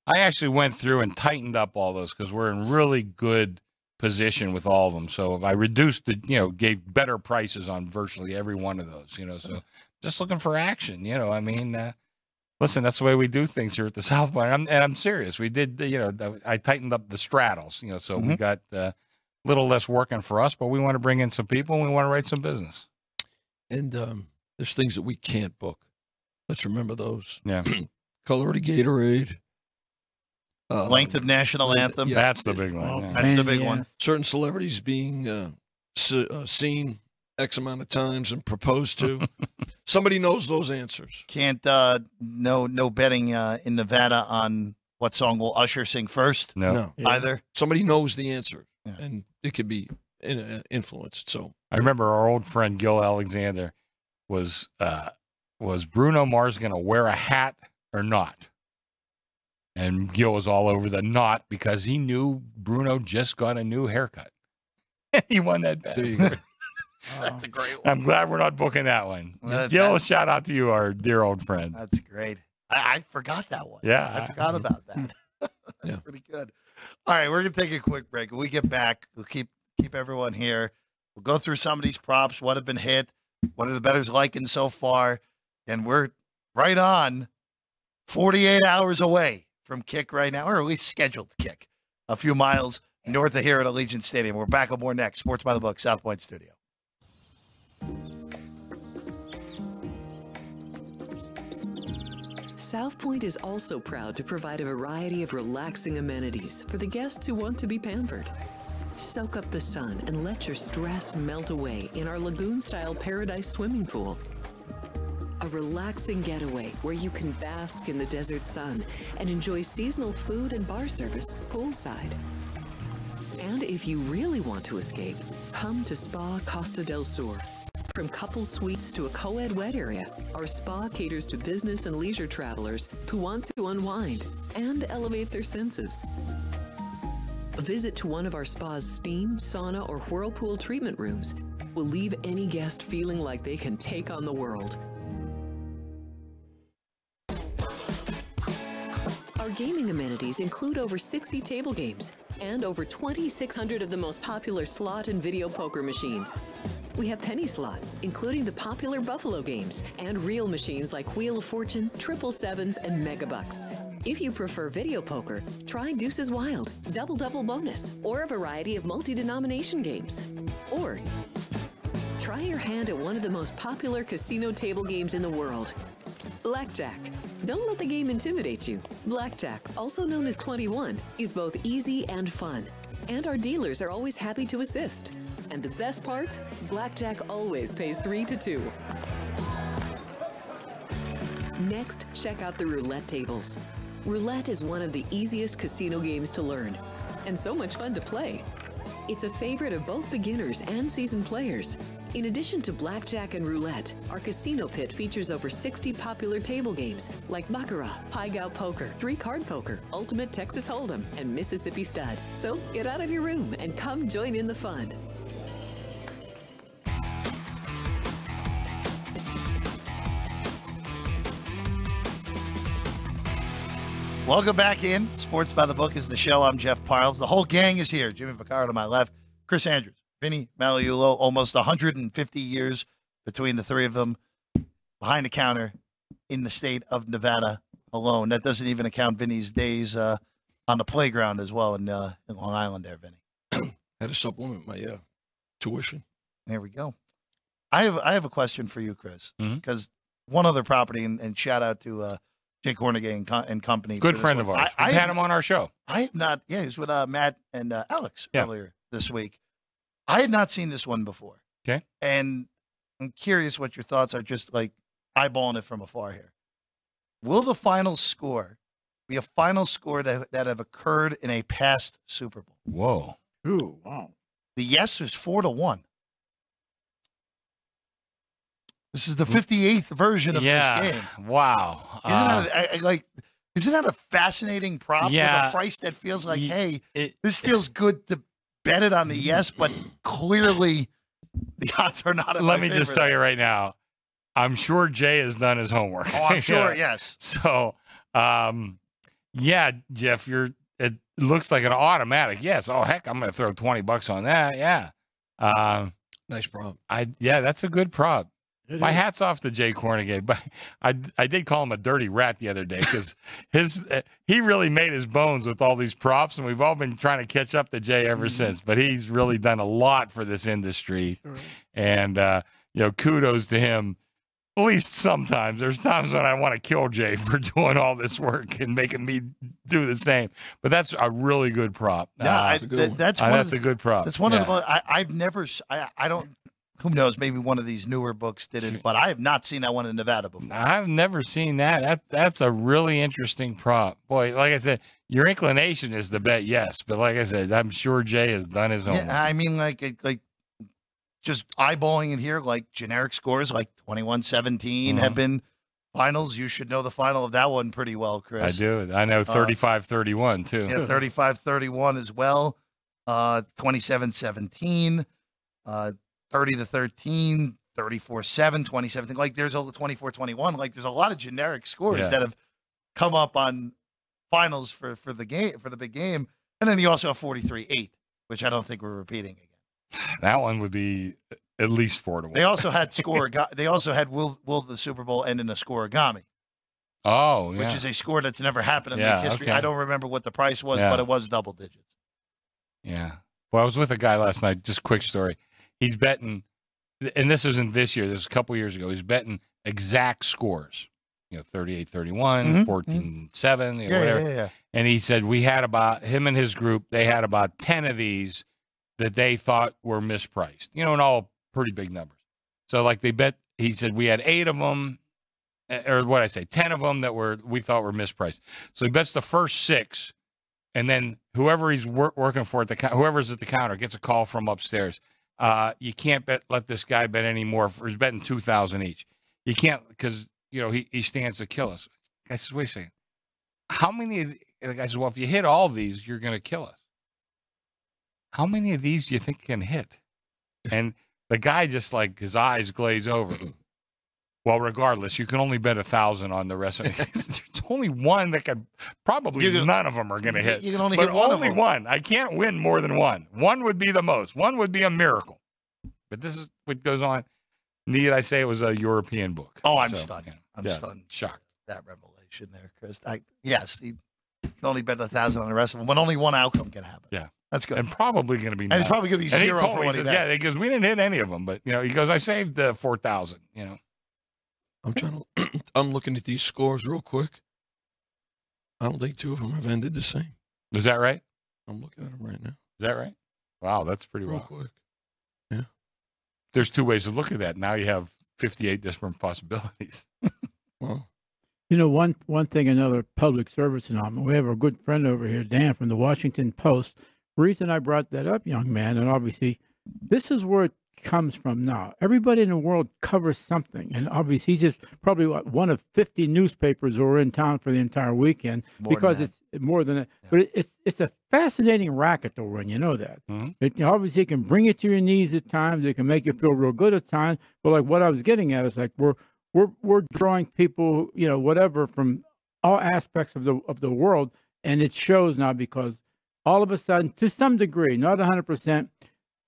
I actually went through and tightened up all those because we're in really good position with all of them. So I reduced the, you know, gave better prices on virtually every one of those, you know. So just looking for action, you know. I mean, uh, listen, that's the way we do things here at the South Point. I'm, and I'm serious. We did, you know, I tightened up the straddles, you know, so we Mhm. got uh, a little less working for us, but we want to bring in some people and we want to write some business. And um, there's things that we can't book. Let's remember those. Yeah. Color of the Gatorade. Uh, Length of national anthem. yeah. That's the big one. Oh, yeah. That's the pain in big one. certain celebrities being uh, se- uh, seen X amount of times and proposed to. Somebody knows those answers. Can't uh, no no betting uh, in Nevada on what song will Usher sing first No. Yeah. either. Somebody knows the answer, Yeah. and it could be in, uh, influenced. So I remember our old friend Gill Alexander was uh, was Bruno Mars going to wear a hat or not? And Gill was all over the not because he knew Bruno just got a new haircut. he won that bet. There you go. That's a great one. I'm glad we're not booking that one. Well, Gill, that- shout out to you, our dear old friend. That's great. I, I forgot that one. Yeah. I forgot about that. Yeah. Pretty good. All right, we're gonna take a quick break. When we get back, we'll keep keep everyone here. We'll go through some of these props, what have been hit, what are the betters liking so far, and we're right on 48 hours away from kick right now, or at least scheduled to kick a few miles north of here at Allegiant Stadium. We're back with more next. Sports by the Book, South Point Studio. South Point is also proud to provide a variety of relaxing amenities for the guests who want to be pampered. Soak up the sun and let your stress melt away in our lagoon style paradise swimming pool. A relaxing getaway where you can bask in the desert sun and enjoy seasonal food and bar service poolside. And if you really want to escape, come to Spa Costa del Sur. From couple suites to a co ed wet area, our spa caters to business and leisure travelers who want to unwind and elevate their senses. A visit to one of our spa's steam, sauna, or whirlpool treatment rooms will leave any guest feeling like they can take on the world. Our gaming amenities include over 60 table games and over 2,600 of the most popular slot and video poker machines. We have penny slots, including the popular Buffalo games, and real machines like Wheel of Fortune, Triple Sevens, and Megabucks. If you prefer video poker, try Deuces Wild, Double Double Bonus, or a variety of multi denomination games. Or try your hand at one of the most popular casino table games in the world Blackjack. Don't let the game intimidate you. Blackjack, also known as 21, is both easy and fun. And our dealers are always happy to assist. And the best part? Blackjack always pays 3 to 2. Next, check out the roulette tables. Roulette is one of the easiest casino games to learn, and so much fun to play. It's a favorite of both beginners and seasoned players. In addition to blackjack and roulette, our casino pit features over 60 popular table games like Baccarat, Pai Gow Poker, Three Card Poker, Ultimate Texas Hold'em, and Mississippi Stud. So get out of your room and come join in the fun. Welcome back in. Sports by the Book is the show. I'm Jeff Parles. The whole gang is here. Jimmy Vaccaro on my left, Chris Andrews, Vinny Magliulo. Almost 150 years between the three of them behind the counter in the state of Nevada alone. That doesn't even account Vinny's days uh, on the playground as well in, uh, in Long Island there, Vinny. Had to supplement my uh, tuition. There we go. I have I have a question for you, Chris, because one other property, and, and shout out to uh, Jay Kornegay and, co- and company. Good friend one. of ours. I, We've I had him on our show. I have not. Yeah, he was with uh, Matt and uh, Alex Yeah. earlier this week. I had not seen this one before. Okay. And I'm curious what your thoughts are, just like eyeballing it from afar here. Will the final score be a final score that that have occurred in a past Super Bowl? Whoa. Ooh, wow. The yes was four to one. This is the 58th version of yeah. this game. Wow. Isn't Uh, that a, I- I like? Isn't that a fascinating prop Yeah. with a price that feels like, Ye- hey, it- this feels good to bet it on the yes, but clearly the odds are not. in let my me just tell you right now. I'm sure Jay has done his homework. Oh, I'm sure. Yeah. Yes. So, um, yeah, Jeff, you're. It looks like an automatic yes. Oh heck, I'm going to throw twenty bucks on that. Yeah. Um, Nice prop. I yeah, that's a good prop. It My is. hat's off to Jay Kornegay, but I I did call him a dirty rat the other day because his uh, he really made his bones with all these props, and we've all been trying to catch up to Jay ever since. But he's really done a lot for this industry, Sure. and uh, you know, kudos to him. At least sometimes there's times when I want to kill Jay for doing all this work and making me do the same. But that's a really good prop. Yeah, Uh, I, a good that- one. that's uh, one. Of that's the, a good prop. that's one Yeah. of the. I, I've never. I, I don't. Who knows? Maybe one of these newer books did it, but I have not seen that one in Nevada before. I've never seen that. That that's a really interesting prop. Boy, like I said, your inclination is to bet yes, but like I said, I'm sure Jay has done his homework. Yeah, I mean, like, it- like just eyeballing it here, like generic scores, like 21-17 have Mhm. been finals. You should know the final of that one pretty well, Chris. I do. I know 35 31 too. Yeah, 35-31 as well. Uh, 27-17, uh, 30 to 13, 34-7, 27. Like there's a 24-21. Like there's a lot of generic scores Yeah. that have come up on finals for, for the game, for the big game. And then you also have 43-8, which I don't think we're repeating again. That one would be at least four to one. They also had score. they also had will will the Super Bowl end in a scorigami, oh, yeah. which is a score that's never happened in Yeah, league history. okay. I don't remember what the price was, Yeah. but it was double digits. Yeah. Well, I was with a guy last night. Just quick story. He's betting, and this isn't this year. This was a couple years ago. He's betting exact scores. You know, 38 31, Mhm, 14 7, Yeah, whatever. yeah, yeah. And he said we had about him and his group, they had about 10 of these that they thought were mispriced, you know, and all pretty big numbers. So, like, they bet, he said we had eight of them, or what I say, 10 of them that were, we thought were mispriced. So he bets the first six, and then whoever he's wor- working for at the, whoever's at the counter gets a call from upstairs. Uh, you can't bet, let this guy bet any more. For, he's betting 2000 each. You can't, because, you know, he, he stands to kill us. I says, wait a second. How many the guy says, well, if you hit all these, you're going to kill us. How many of these do you think can hit? And the guy just like his eyes glaze over. Well, regardless, you can only bet a thousand on the rest of it. There's only one that could probably can- none of them are going to hit. you can only but hit one only one. I can't win more than one. One would be the most. One would be a miracle. But this is what goes on. Need I say it was a European book? Oh, I'm So, stunned. I'm Yeah, stunned. Shocked. That revelation there, Chris. I, yes, he can only bet a thousand on the rest of them, but only one outcome can happen. Yeah. That's good. And probably going to be. And it's probably going to be And he zero told for me, he he says, yeah, because we didn't hit any of them, but you know, he goes, I saved the four thousand. You know, I'm trying to. I'm looking at these scores real quick. I don't think two of them have ended the same. is that right? I'm looking at them right now, Is that right? Wow, that's pretty real well. quick. Yeah. There's two ways to look at that. Now you have 58 different possibilities. Well, You know, one one thing, another public service announcement. We have a good friend over here, Dan from the Washington Post. Reason I brought that up, young man, and obviously, this is where it comes from now. Everybody in the world covers something, and obviously, he's just probably what, one of fifty newspapers who are in town for the entire weekend More because it's more than that. But it, it's it's a fascinating racket to run. You know that. Mhm. It obviously can bring you to your knees at times. It can make you feel real good at times. But like what I was getting at is like we're we're we're drawing people, you know, whatever from all aspects of the of the world, and it shows now because all of a sudden, to some degree, not hundred percent,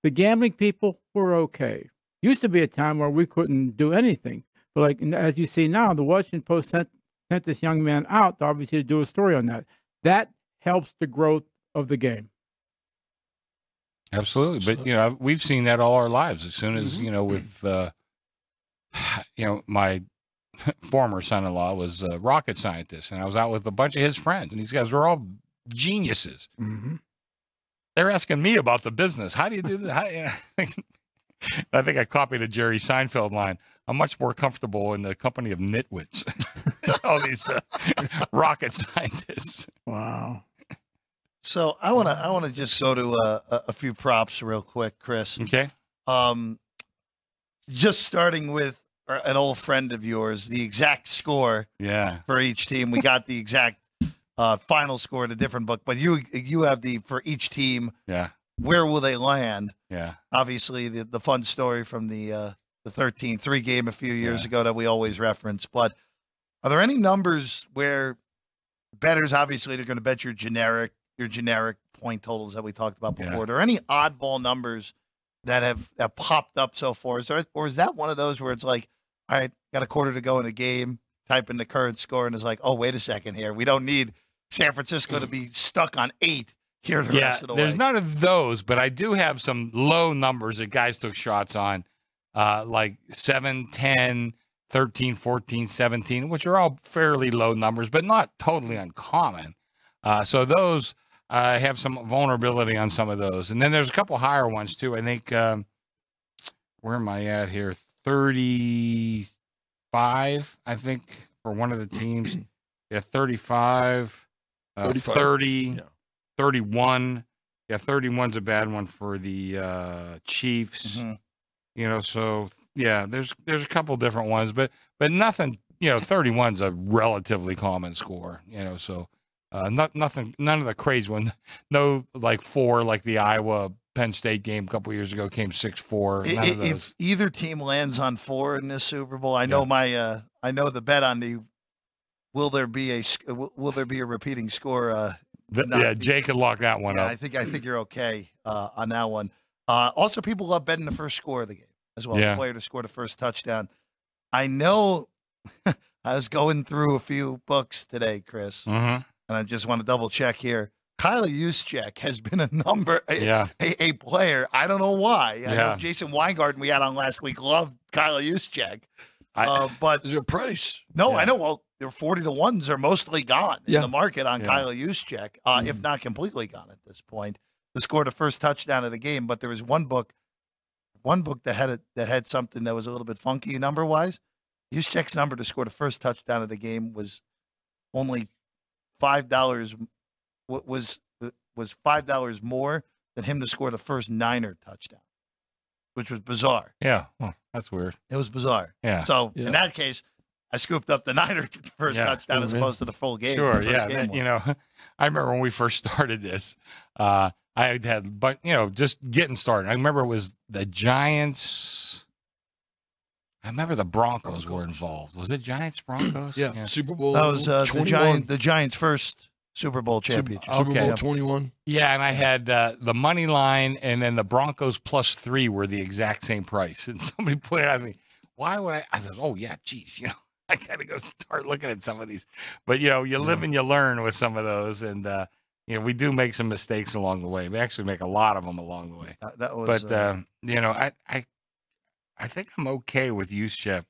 the gambling people were okay. Used to be a time where we couldn't do anything, but like as you see now, the Washington Post sent sent this young man out obviously to do a story on that. That helps the growth of the game. Absolutely. But, you know, we've seen that all our lives. As soon Mm-hmm. as, you know, with, uh, you know, my former son in law was a rocket scientist, and I was out with a bunch of his friends, and these guys were all geniuses. Mm-hmm. They're asking me about the business. How do you do that? How, I think I copied a Jerry Seinfeld line. I'm much more comfortable in the company of nitwits. all these uh, rocket scientists. Wow. So I want to I want to just go to uh, a, a few props real quick, Chris. Okay. Um, just starting with uh, an old friend of yours, the exact score Yeah. for each team. We got the exact uh, final score in a different book, but you you have the for each team. Yeah. Where will they land? Yeah. Obviously, the the fun story from the uh, the 13-3 game a few years Yeah. ago that we always reference. But are there any numbers where betters obviously they're going to bet your generic your generic point totals that we talked about Yeah. before? Are there any oddball numbers that have, have popped up so far? Is there, or is that one of those where it's like, all right, got a quarter to go in the game, type in the current score, and it's like, oh, wait a second here. We don't need San Francisco to be stuck on eight here the yeah, rest of the there's way. none of those, but I do have some low numbers that guys took shots on, uh, like 7, 10, 13, 14, 17, which are all fairly low numbers, but not totally uncommon. Uh, so those uh, have some vulnerability on some of those. And then there's a couple higher ones too. I think, um, where am I at here? 35, I think, for one of the teams. Yeah, 35, uh, 35, 30. yeah. 31. Yeah, 31's a bad one for the uh, Chiefs. Mhm. You know, so yeah, there's there's a couple different ones, but but nothing. You know, 31's a relatively common score. You know, so uh, not nothing, none of the crazy ones. No, like four, like the Iowa Penn State game a couple years ago came six four. None i- of those. if either team lands on four in this Super Bowl, I know my uh, I know the bet on the will there be a will will there be a repeating score? Uh, Th- not yeah, be- Jay could lock that one yeah, up. I think I think you're okay uh, on that one. Uh, also, people love betting the first score of the game as well. Yeah. The player to score the first touchdown. I know. I was going through a few books today, Chris, hmm and I just want to double check here. Kyle Juszczyk has been a number, a, Yeah, a, a player. I don't know why. I know Yeah. Jason Weingarten we had on last week loved Kyle Juszczyk, I- uh, but Is there a price? no, Yeah. I know. Well, they're forty to ones are mostly gone in the market on Yeah. Kyle Juszczyk, uh, if Mhm. not completely gone at this point. To score the first touchdown of the game, but there was one book, one book that had a, that had something that was a little bit funky number wise. Juszczyk's number to score the first touchdown of the game was only five dollars. Was was five dollars more than him to score the first Niner touchdown, which was bizarre. yeah. Huh, that's weird. It was bizarre. Yeah. So Yeah. in that case, I scooped up the Niner first Yeah. touchdown as opposed to the full game. Sure, yeah. game you know, I remember when we first started this. Uh, I had, but you know, just getting started. I remember it was the Giants. I remember the Broncos were involved. Was it Giants Broncos? Yeah, Super Bowl. That was uh, the Giant, the Giants' first Super Bowl Super, championship. Super Okay. Bowl 21. Yeah, and I had uh, the money line, and then the Broncos plus three were the exact same price. And somebody pointed out to me, "Why would I?" I said, "Oh yeah, geez, you know, I got to go start looking at some of these." But you know, you live and you learn with some of those, and uh, you know, we do make some mistakes along the way. We actually make a lot of them along the way. Uh, that was. But uh, uh, you know, I, I, I think I'm okay with you, Chef.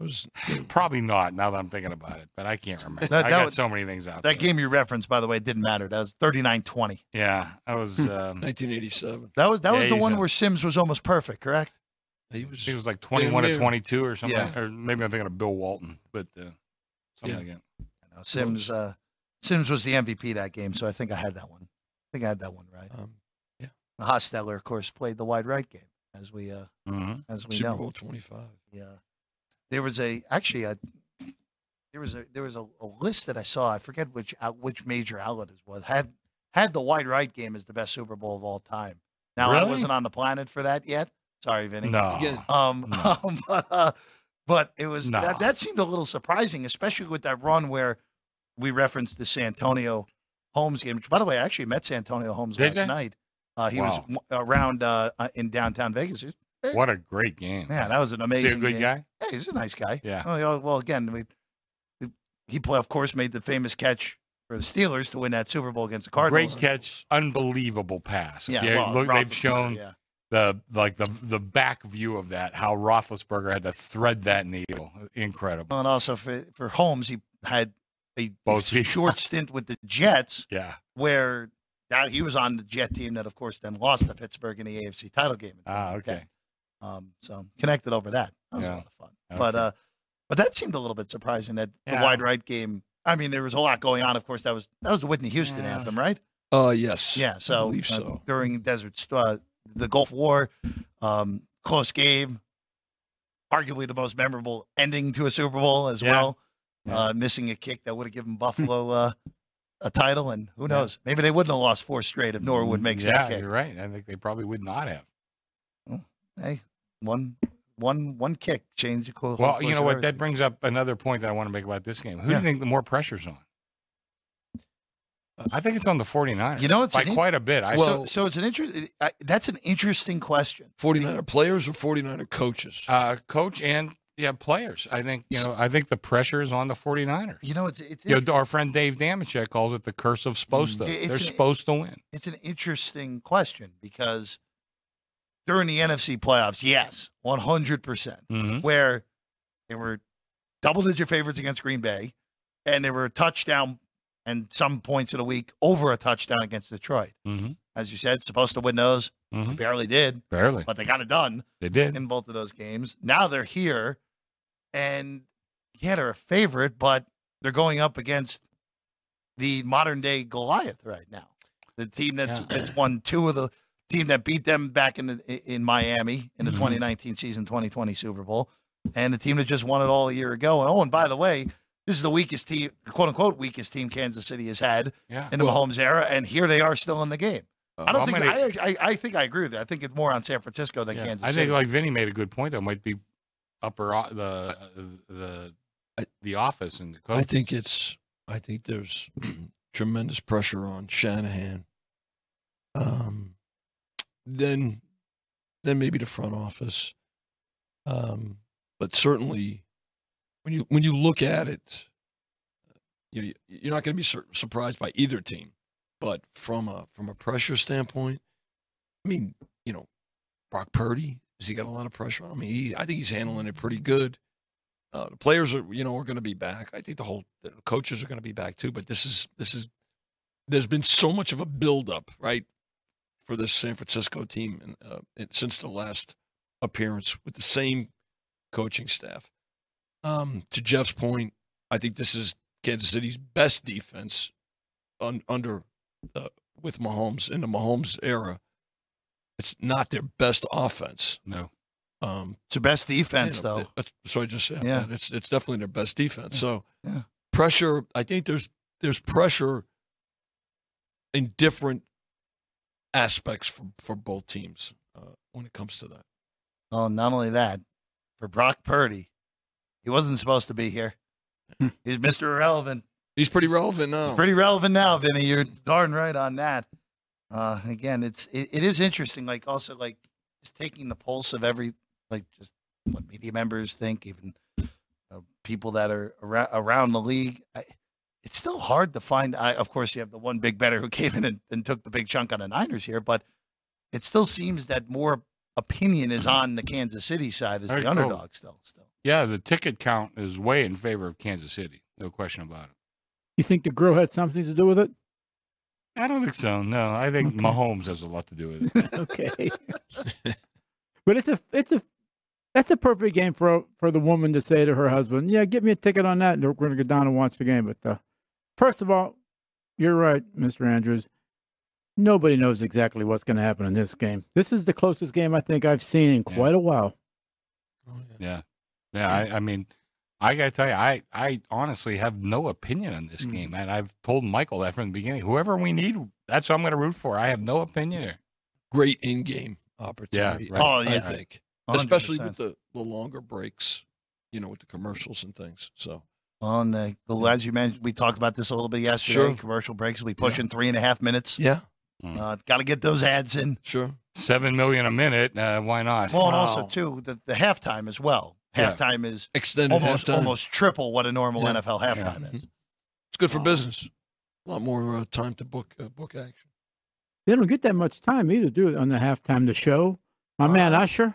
Was Probably not now that I'm thinking about it, but I can't remember. That- I got was- so many things out that there. game you referenced, by the way, didn't matter. That was 39-20. Yeah, that was. Um, 1987. That was that Yeah, was the one a- where Simms was almost perfect, correct? He was. He was like 21 Yeah, to 22 or something. Yeah. Or maybe I'm thinking of Bill Walton, but uh, something Yeah. like that. Simms uh, Simms was the MVP that game, so I think I had that one. I think I had that one right. um, Hostetler, of course, played the wide right game, as we uh, Mm-hmm. as we Super know. Bowl 25. Yeah, there was a actually a there was a there was a, a list that I saw. I forget which out, which major outlet it was had had the wide right game as the best Super Bowl of all time. Now I wasn't on the planet for that yet. Sorry, Vinny. No. Again, Um, No. but, uh, but it was No. that, that seemed a little surprising, especially with that run where we referenced the Santonio Holmes game. Which, by the way, I actually met Santonio Holmes Did last ya? night. Uh, he Wow. was around uh, uh, in downtown Vegas. He What a great game. Man, that was an Is amazing. he a good game. guy? Yeah, he's a nice guy. Yeah. Oh, yeah, well, again, we, he play, of course made the famous catch for the Steelers to win that Super Bowl against the Cardinals. Great catch, unbelievable pass. If Yeah, well, look, they've Roethlisberger, shown Yeah. The like the the back view of that, how Roethlisberger had to thread that needle. Incredible. Well, and also for for Holmes, he had a, a Both short stint with the Jets Yeah. where that he was on the Jet team that, of course, then lost to Pittsburgh in the AFC title game. Ah, okay. Um, so connected over that. That was Yeah. a lot of fun. But uh, but that seemed a little bit surprising that the wide right game. I mean, there was a lot going on. Of course, that was that was the Whitney Houston Yeah. anthem, right? uh, yes. Yeah. So, I believe uh, during Desert St- uh, the Gulf War, um, close game, arguably the most memorable ending to a Super Bowl as Yeah. well. Yeah. Uh, missing a kick that would have given Buffalo uh, a title, and who knows, maybe they wouldn't have lost four straight if Norwood makes yeah, that kick. you're right. I think they probably would not have. Hey, one, one, one kick changed the co- Well, you know what? That brings up another point that I want to make about this game. Who do you think the more pressure's on? I think it's on the 49ers. You know, it's by in- quite a bit. I so, Well- so it's an interest. That's an interesting question. 49er players or 49er coaches? uh, coach and yeah, players. I think you know. I think the pressure is on the 49ers. You know, it's it's You know, our friend Dave Damachek calls it the curse of supposed to. Mm. They're a- supposed to win. it's an interesting question because during the NFC playoffs, yes, one hundred percent, Mm-hmm. where they were double-digit favorites against Green Bay, and they were a touchdown and some points of the week over a touchdown against Detroit. Mm-hmm. As you said, supposed to win those, Mm-hmm. barely did, Barely. but they got it done. They did. in both of those games. Now they're here, and yeah, they're a favorite, but they're going up against the modern day Goliath right now. The team that's Yeah. that's won two of the team that beat them back in the, in Miami in the Mhm. 2019 season, 2020 Super Bowl, and the team that just won it all a year ago. And oh, and by the way, this is the weakest team, quote unquote, weakest team Kansas City has had Yeah. in the Mahomes era, and here they are still in the game. I don't think many- I, I I think I agree with that. I think it's more on San Francisco than Yeah. Kansas I City. think like Vinny made a good point. That might be upper o- the the I- the office and the coach. I think it's. I think there's tremendous pressure on Shanahan. Um, then, then maybe the front office. Um, but certainly, when you when you look at it, you you're not going to be sur- surprised by either team. But from a from a pressure standpoint, I mean, you know, Brock Purdy has he got a lot of pressure on him? He, I think he's handling it pretty good. Uh, the players are, you know, are going to be back. I think the whole the coaches are going to be back too. But this is this is there's been so much of a buildup, right, for this San Francisco team and, uh, since the last appearance with the same coaching staff. Um, to Jeff's point, I think this is Kansas City's best defense un, under uh, with Mahomes in the Mahomes era. It's not their best offense. no. Um, It's the best defense, you know, though. That's, so I just said Yeah. that. It's it's definitely their best defense. So Yeah. pressure. I think there's there's pressure in different aspects for for both teams uh, when it comes to that. Well, not only that, for Brock Purdy, he wasn't supposed to be here. Hmm. He's Mr. Irrelevant. He's pretty relevant now. It's pretty relevant now, Vinny. You're darn right on that. Uh, again, it's it, it is interesting. Like also like just taking the pulse of every like just what media members think, even uh, people that are around, around the league. I, it's still hard to find. I, of course, you have the one big better who came in and, and took the big chunk on the Niners here, but it still seems that more opinion is on the Kansas City side as Very the cool. underdog. Still, still. Yeah, the ticket count is way in favor of Kansas City. No question about it. You think the grill had something to do with it? I don't think so. No, I think Okay. Mahomes has a lot to do with it. okay. but it's a it's a that's a perfect game for for the woman to say to her husband, "Yeah, get me a ticket on that, and we're going to go down and watch the game." But uh, first of all, you're right, Mr. Andrews. Nobody knows exactly what's going to happen in this game. This is the closest game I think I've seen in Yeah. quite a while. Yeah, yeah. I, I mean, I got to tell you, I, I honestly have no opinion on this Mm. game, and I've told Michael that from the beginning. Whoever we need, that's what I'm going to root for. I have no opinion here. Great in-game opportunity. right. Oh, I think, especially 100%. with the the longer breaks, you know, with the commercials and things. So on the, the as you mentioned, we talked about this a little bit yesterday. Sure. Commercial breaks, we pushing three and a half minutes. yeah, Uh, Got to get those ads in. sure. Seven million a minute. Uh, why not? Well, and also too the, the halftime as well. Yeah. Halftime is Extended almost halftime. almost triple what a normal Yeah. NFL halftime Yeah. is. It's good for business. A lot more uh, time to book uh, book action. They don't get that much time either, do it on the halftime the show. My man Uh, Usher,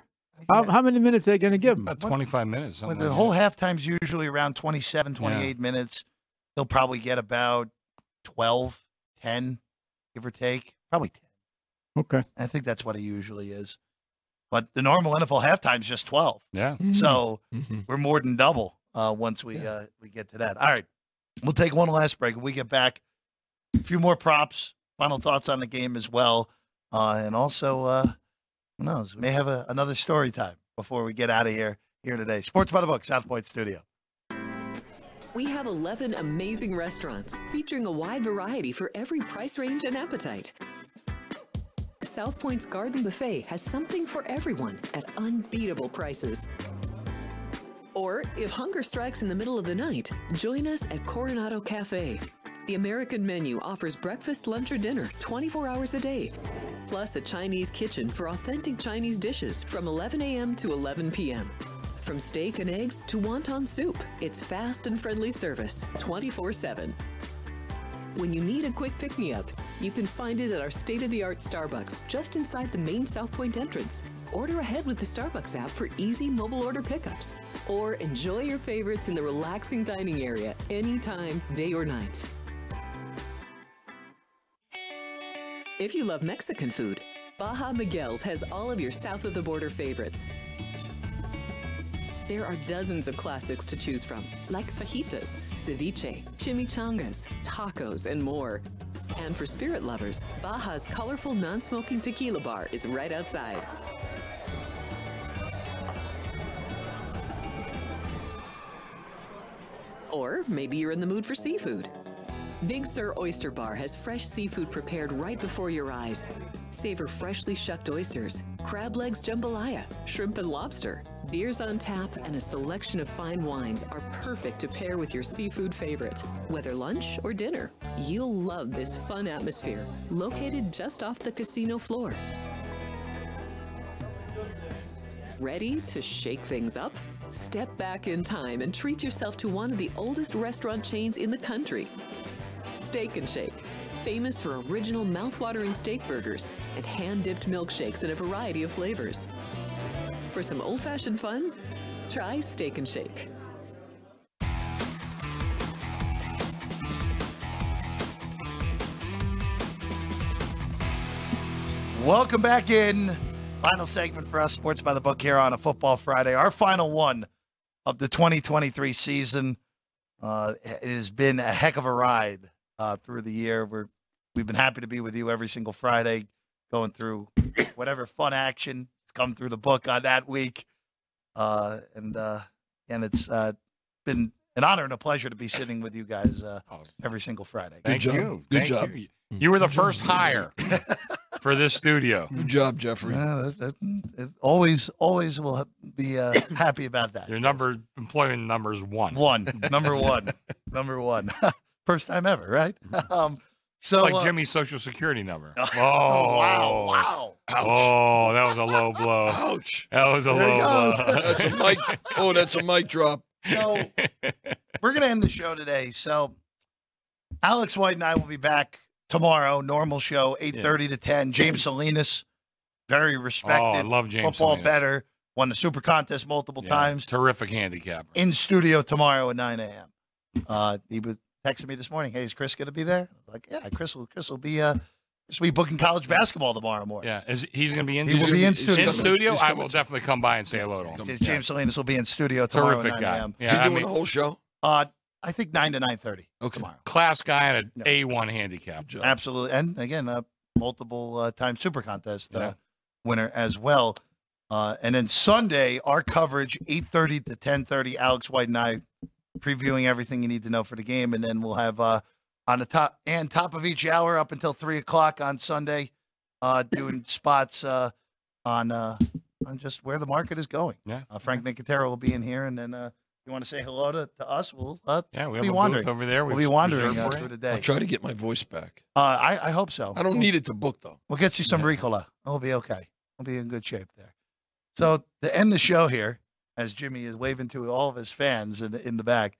how, Yeah. how many minutes are they going to give him? About 25 minutes. When the like whole that. halftime's usually around 27, 28 minutes. He'll probably get about 12, 10, give or take. Probably 10. Okay. I think that's what it usually is. But the normal NFL halftime is just 12. Yeah. So Mhm. we're more than double uh, once we uh, we get to that. All right, we'll take one last break. When we get back, a few more props, final thoughts on the game as well, uh, and also uh, who knows, we may have a, another story time before we get out of here here today. Sports by the Book, South Point Studio. We have 11 amazing restaurants featuring a wide variety for every price range and appetite. South Point's Garden Buffet has something for everyone at unbeatable prices. Or if hunger strikes in the middle of the night, join us at Coronado Cafe. The American menu offers breakfast, lunch, or dinner 24 hours a day, plus a Chinese kitchen for authentic Chinese dishes from 11 a.m. to 11 p.m. From steak and eggs to wonton soup, it's fast and friendly service 24 7. When you need a quick pick me up, you can find it at our state of the art Starbucks just inside the main South Point entrance. Order ahead with the Starbucks app for easy mobile order pickups. Or enjoy your favorites in the relaxing dining area anytime, day or night. If you love Mexican food, Baja Miguel's has all of your south of the border favorites. There are dozens of classics to choose from, like fajitas, ceviche, chimichangas, tacos, and more. And for spirit lovers, Baja's colorful non smoking tequila bar is right outside. Or maybe you're in the mood for seafood. Big Sur Oyster Bar has fresh seafood prepared right before your eyes. Savor freshly shucked oysters, crab legs jambalaya, shrimp and lobster. Beers on tap and a selection of fine wines are perfect to pair with your seafood favorite. Whether lunch or dinner, you'll love this fun atmosphere, located just off the casino floor. Ready to shake things up? Step back in time and treat yourself to one of the oldest restaurant chains in the country. Steak and Shake, famous for original mouthwatering steak burgers and hand dipped milkshakes in a variety of flavors. For some old fashioned fun, try Steak and Shake. Welcome back in. Final segment for us, Sports by the Book here on a Football Friday. Our final one of the 2023 season. Uh, it has been a heck of a ride uh, through the year. We're we've been happy to be with you every single Friday, going through whatever fun action come through the book on that week. Uh, and uh, and it's uh, been an honor and a pleasure to be sitting with you guys uh, Oh, every single Friday. thank job. you. Good Thank job. You. You were the Good job. first hire. for this studio. Good job, Jeffrey. Uh, that- that- it always, always will be uh, happy about that. Your number employment number is one. one, number one, number one. First time ever, right? Um, so It's like uh, Jimmy's social security number. Oh, Oh, wow, wow. Oh, that was a low blow. Ouch. That was a There low blow. That's a mic. Oh, that's a mic drop. So we're gonna end the show today. So Alex White and I will be back tomorrow. Normal show, eight thirty to ten. James Salinas, very respected. oh, I respected love James. football Salinas. better. Won the super contest multiple Yeah, times. Terrific handicapper. In studio tomorrow at nine a.m. Uh, he was texting me this morning. Hey, is Chris gonna be there? Like, yeah, Chris will. Chris will be. Uh, Chris will be booking college basketball tomorrow morning. Yeah, is he's going to be in studio. He will be in studio. in studio. I will definitely come by and say hello to him. James Yeah. Salinas will be in studio tomorrow Terrific at 9 guy. a.m. Yeah, Is he I doing mean, the whole show? Uh, I think nine to nine thirty Okay. tomorrow. class guy and No. an A one handicap. Job. Absolutely, and again, uh, multiple uh, time super contest uh, Yeah. winner as well. Uh, and then Sunday, our coverage eight thirty to ten thirty. Alex White and I previewing everything you need to know for the game, and then we'll have uh, on the top and top of each hour up until three o'clock on Sunday, uh, doing spots uh, on uh, on just where the market is going. Yeah. Uh, Frank Nicotero will be in here, and then uh, you want to say hello to, to us? We'll uh, Yeah, we We'll have be a wandering. booth over there. we'll We've be wandering reserved uh, through the day. I'll try to get my voice back. Uh, I, I hope so. I don't need it to book though. We'll get you some Ricola. I'll be okay. I'll be in good shape there. So to end the show here, as Jimmy is waving to all of his fans in the, in the back.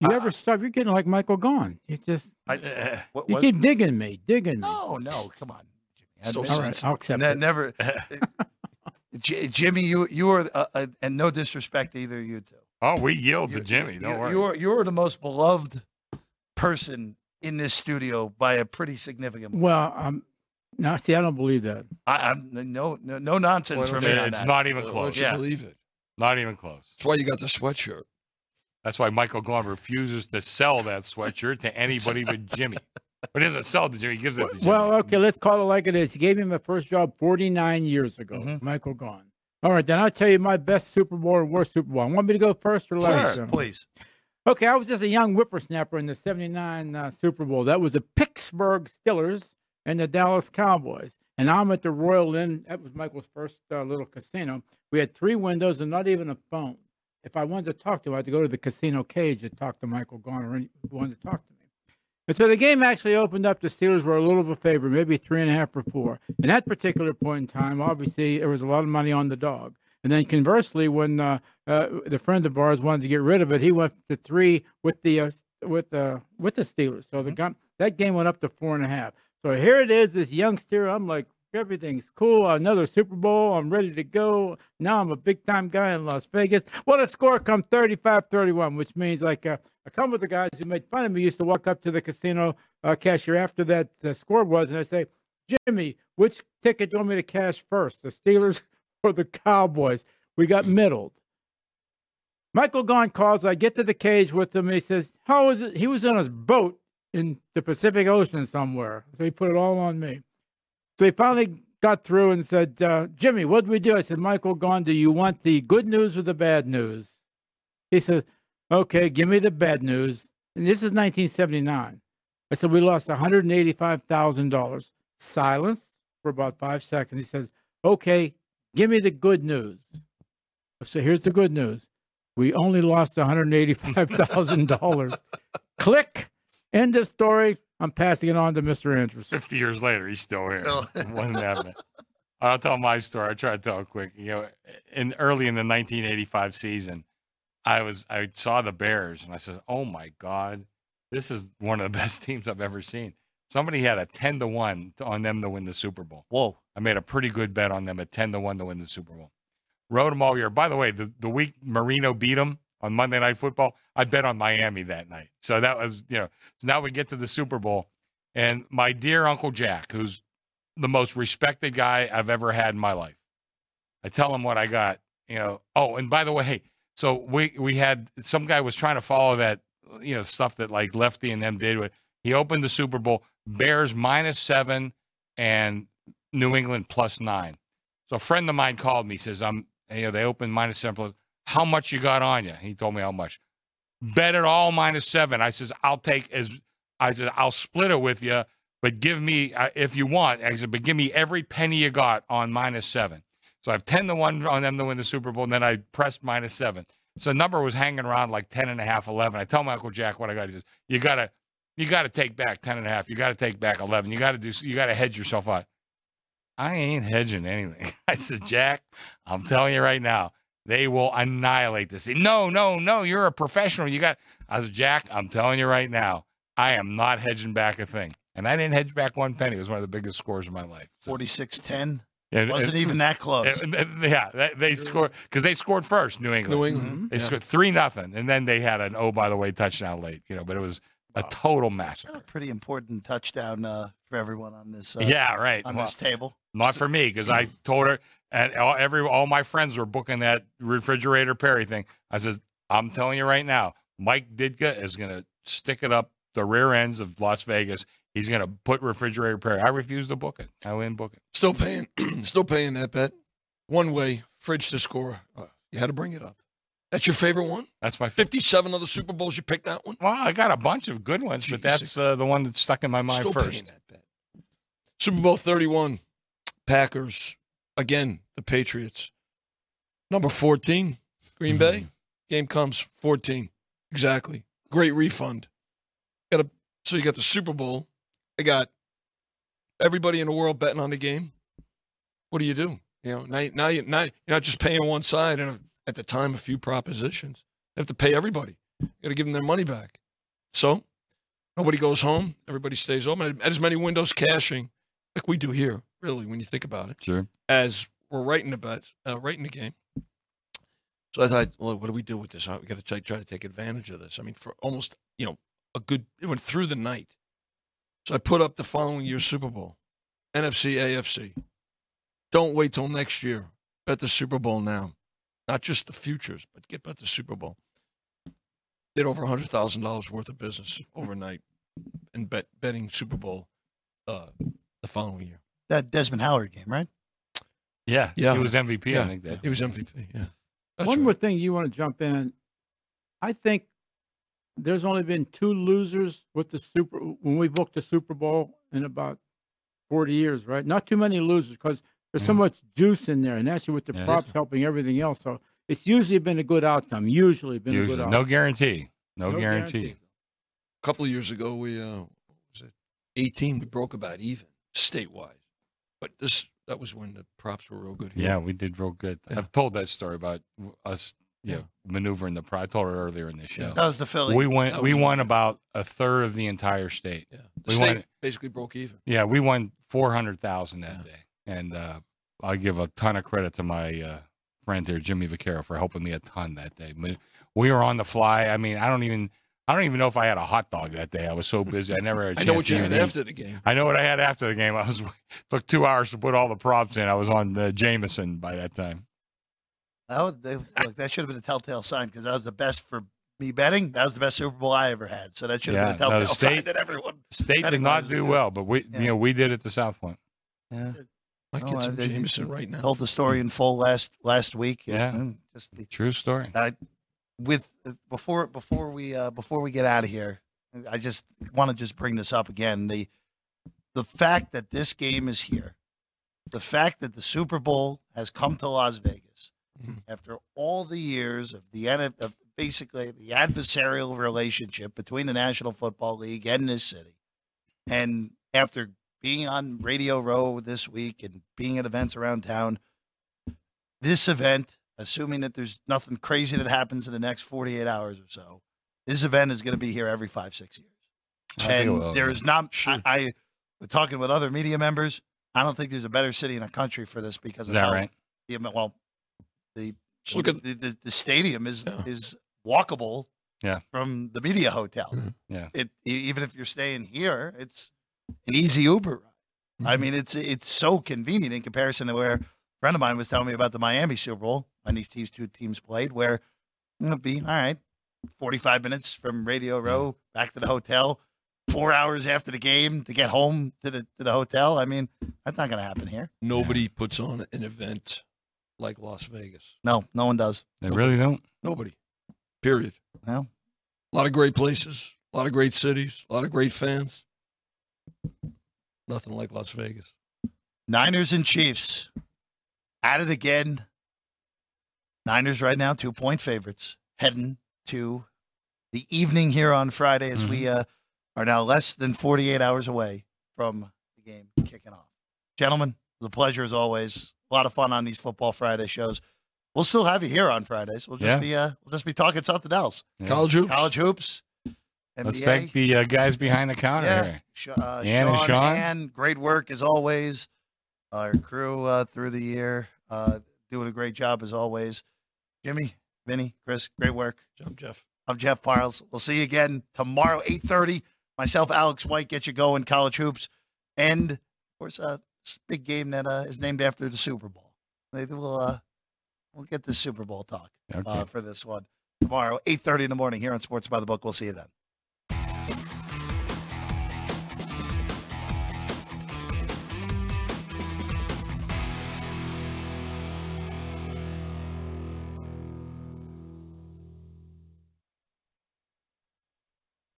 You I- ever stop? You're getting like Michael Gaughan. You just I, Eh, what, you keep digging me, digging me. no, no, come on, Jimmy. So I- All right, I'll accept ne- it. never, J- Jimmy. You you are, uh, uh, and no disrespect to either of you two. oh, we yield You- to Jimmy. you, Don't worry. You are you are the most beloved person in this studio by a pretty significant. margin. Well, um, no, see, I don't believe that. I, I'm no no no nonsense Why for me it's that. not even close. don't you Yeah. believe it? Not even close. That's why you got the sweatshirt. That's why Michael Gaughan refuses to sell that sweatshirt to anybody but Jimmy. But he doesn't sell it to Jimmy. He gives it to Jimmy. Well, okay, let's call it like it is. He gave me my first job 49 years ago. Mhm. Michael Gaughan. All right, then I'll tell you my best Super Bowl and worst Super Bowl. Want me to go first or last? Please, please. Okay, I was just a young whippersnapper in the 79 uh, Super Bowl. That was the Pittsburgh Steelers and the Dallas Cowboys. And I'm at the Royal Inn. That was Michael's first uh, little casino. We had three windows and not even a phone. If I wanted to talk to him, I had to go to the casino cage and talk to Michael Gaughan, any who wanted to talk to me. And so the game actually opened up. The Steelers were a little of a favorite, maybe three and a half or four. And that particular point in time, obviously, there was a lot of money on the dog. And then conversely, when uh, uh, the friend of ours wanted to get rid of it, he went to three with the uh, with the with the Steelers. So the gun, that game went up to four and a half. So here it is, this youngster. I'm like, everything's cool. Another Super Bowl. I'm ready to go. Now I'm a big time guy in Las Vegas. Well, a score come 35-31, which means like uh, a couple of the guys who made fun of me used to walk up to the casino uh, cashier after that score was, and I say, Jimmy, which ticket do you want me to cash first, the Steelers or the Cowboys? We got middled. Michael Gaughan calls. I get to the cage with him. He says, "How is it?" He was on his boat in the Pacific Ocean somewhere, so he put it all on me. So he finally got through and said, uh, "Jimmy, what do we do?" I said, "Michael Gaughan, do you want the good news or the bad news?" He said, "Okay, give me the bad news." And this is 1979. I said, "We lost 185 thousand dollars." Silence for about five seconds. He says, "Okay, give me the good news." So here's the good news. We only lost $185,000. Click. End of story. I'm passing it on to Mr. Andrews. 50 years later, he's still here. Oh. Wasn't happening. I'll tell my story. I try to tell it quick. You know, in early in the 1985 season, I was I saw the Bears and I said, "Oh my God, this is one of the best teams I've ever seen." Somebody had a 10 to one on them to win the Super Bowl. Whoa. I made a pretty good bet on them at 10 to 1 to win the Super Bowl. Rode them all year. By the way, the, the week Marino beat them on Monday Night Football, I bet on Miami that night. So that was, you know, so now we get to the Super Bowl. And my dear Uncle Jack, who's the most respected guy I've ever had in my life, I tell him what I got, you know. Oh, and by the way, hey, so we, we had some guy was trying to follow that, you know, stuff that like Lefty and them did. With he opened the Super Bowl, Bears minus seven and New England plus nine. So a friend of mine called me, says, I'm you know, they opened minus seven. plus- How much you got on you? He told me how much. Bet it all minus seven. I says, I'll take as I said, I'll split it with you but give me uh, if you want. I said, but give me every penny you got on minus seven. So I have ten to one on them to win the Super Bowl, and then I pressed minus seven. So the number was hanging around like 10 and a half, 11. I tell my Uncle Jack what I got. He says, you got to, you got to take back 10 and a half. You got to take back 11. You got to do, you got to hedge yourself out. I ain't hedging anything. I said, Jack, I'm telling you right now, they will annihilate this. No, no, no. You're a professional. You got, I said, Jack, I'm telling you right now, I am not hedging back a thing. And I didn't hedge back one penny. It was one of the biggest scores of my life. So, 46 10. yeah, Wasn't it- even that close. it- it- yeah, they, they scored because they scored first. New England. New England. Mm-hmm. They scored three nothing, and then they had an oh by the way touchdown late. You know, but it was a total A massacre. pretty important touchdown uh, for everyone on this uh, yeah, right. on Well, this table. not for me because I told her, and all, every all my friends were booking that refrigerator Perry thing. I said, I'm telling you right now, Mike Ditka is going to stick it up the rear ends of Las Vegas. He's going to put refrigerator Perry. I refuse to book it. I wouldn't book it. Still paying, still paying that bet. One way, fridge to score. Uh, you had to bring it up. That's your favorite one? That's my favorite. 57 other Super Bowls, you picked that one? Well, I got a bunch of good ones, but that's uh, the one that stuck in my mind Still first. paying that bet. Super Bowl 31, Packers. Again, the Patriots. Number 14, Green Bay. Mm-hmm. Game comes 14. Exactly. Great refund. Got a, so you got the Super Bowl. I got everybody in the world betting on the game. What do you do? You know, now, now, you, now you're not just paying one side and at the time a few propositions. You have to pay everybody. You got to give them their money back. So nobody goes home. Everybody stays home. And as many windows cashing like we do here, really, when you think about it, Sure. as we're writing about uh, writing the game. So I thought, well, what do we do with this? We got to try, try to take advantage of this. I mean, for almost, you know, a good, it went through the night. So I put up the following year's Super Bowl, NFC, AFC. Don't wait till next year. Bet the Super Bowl now. Not just the futures, but get bet the Super Bowl. Did over $100,000 worth of business overnight and bet betting Super Bowl uh, the following year. That Desmond Howard game, right? Yeah. Yeah. He was MVP, Yeah. I think. That He was MVP, yeah. That's One right. more thing you want to jump in. on. I think there's only been two losers with the Super when we booked the Super Bowl in about 40 years, right? Not too many losers because there's so Mhm. much juice in there, and actually with the Yeah. props helping everything else. So it's usually been a good outcome. Usually been a Usually. good No guarantee. No, guarantee. A couple of years ago, we uh, was it 18? We broke about even statewide, but this that was when the props were real good here. Yeah, we did real good. Yeah. I've told that story about us you Yeah. know, maneuvering the pro. I told it earlier in the show. Yeah. That was the Philly. We went. We was- won about a third of the entire state. yeah. The We state wanted- basically broke even. Yeah, we won four hundred thousand that Yeah. day, and uh, I give a ton of credit to my uh, friend here, Jimmy Vaccaro, for helping me a ton that day. But we were on the fly. I mean, I don't even. I don't even know if I had a hot dog that day. I was so busy. I never had a I chance know what to you had eat. after the game. I know what I had after the game. I was took two hours to put all the props in. I was on the Jameson by that time. That, was, they, look, that should have been a telltale sign because that was the best for me betting. That was the best Super Bowl I ever had. So that should have Yeah, been a no, the telltale sign state- that everyone. State did not do well, but we, Yeah. you know, we did at the South Point. Yeah. I Oh, get some I- they- Jameson right now. Told the story in full last last week. Yeah. and just the, True story. I, with before before we uh, before we get out of here, I just want to just bring this up again. The the fact that this game is here, the fact that the Super Bowl has come to Las Vegas Mhm. after all the years of the NF, of basically the adversarial relationship between the National Football League and this city, and after being on Radio Row this week and being at events around town, this event, assuming that there's nothing crazy that happens in the next 48 hours or so, this event is going to be here every five, six years. I and there is not, Sure. I, I, talking with other media members, I don't think there's a better city in the country for this because Is of that how right? the, well, the, look at the, the, stadium is, Yeah. is walkable Yeah. from the media hotel. Mhm. Yeah. It, even if you're staying here, it's an easy Uber. Mm-hmm. I mean, it's it's so convenient in comparison to where friend of mine was telling me about the Miami Super Bowl when these teams two teams played, where it'll be all right, forty five minutes from Radio mm. Row back to the hotel, four hours after the game to get home to the to the hotel. I mean, that's not going to happen here. Nobody puts on an event like Las Vegas. No, no one does. They really don't. Nobody. Period. Well, A lot of great places, a lot of great cities, a lot of great fans. Nothing like Las Vegas. Niners and Chiefs at it again. Niners right now two point favorites heading to the evening here on Friday as we uh, are now less than 48 hours away from the game kicking off. Gentlemen, it was a pleasure as always. A lot of fun on these Football Friday shows. We'll still have you here on Fridays. We'll just Yeah. be uh, we'll just be talking something else. Yeah. College hoops. College hoops, NBA. Let's thank the uh, guys behind the counter Yeah. here. Sh- uh, Ann and Sean, Sean. Ann, great work as always. Our crew uh, through the year uh, doing a great job as always. Jimmy, Vinny, Chris, great work. I'm Jeff. I'm Jeff Parles. We'll see you again tomorrow, 8.30. Myself, Alex White, get you going, college hoops. And, of course, uh, this big game that uh, is named after the Super Bowl. We'll, uh, we'll get the Super Bowl talk Okay. uh, for this one tomorrow, 8.30 in the morning here on Sports by the Book. We'll see you then.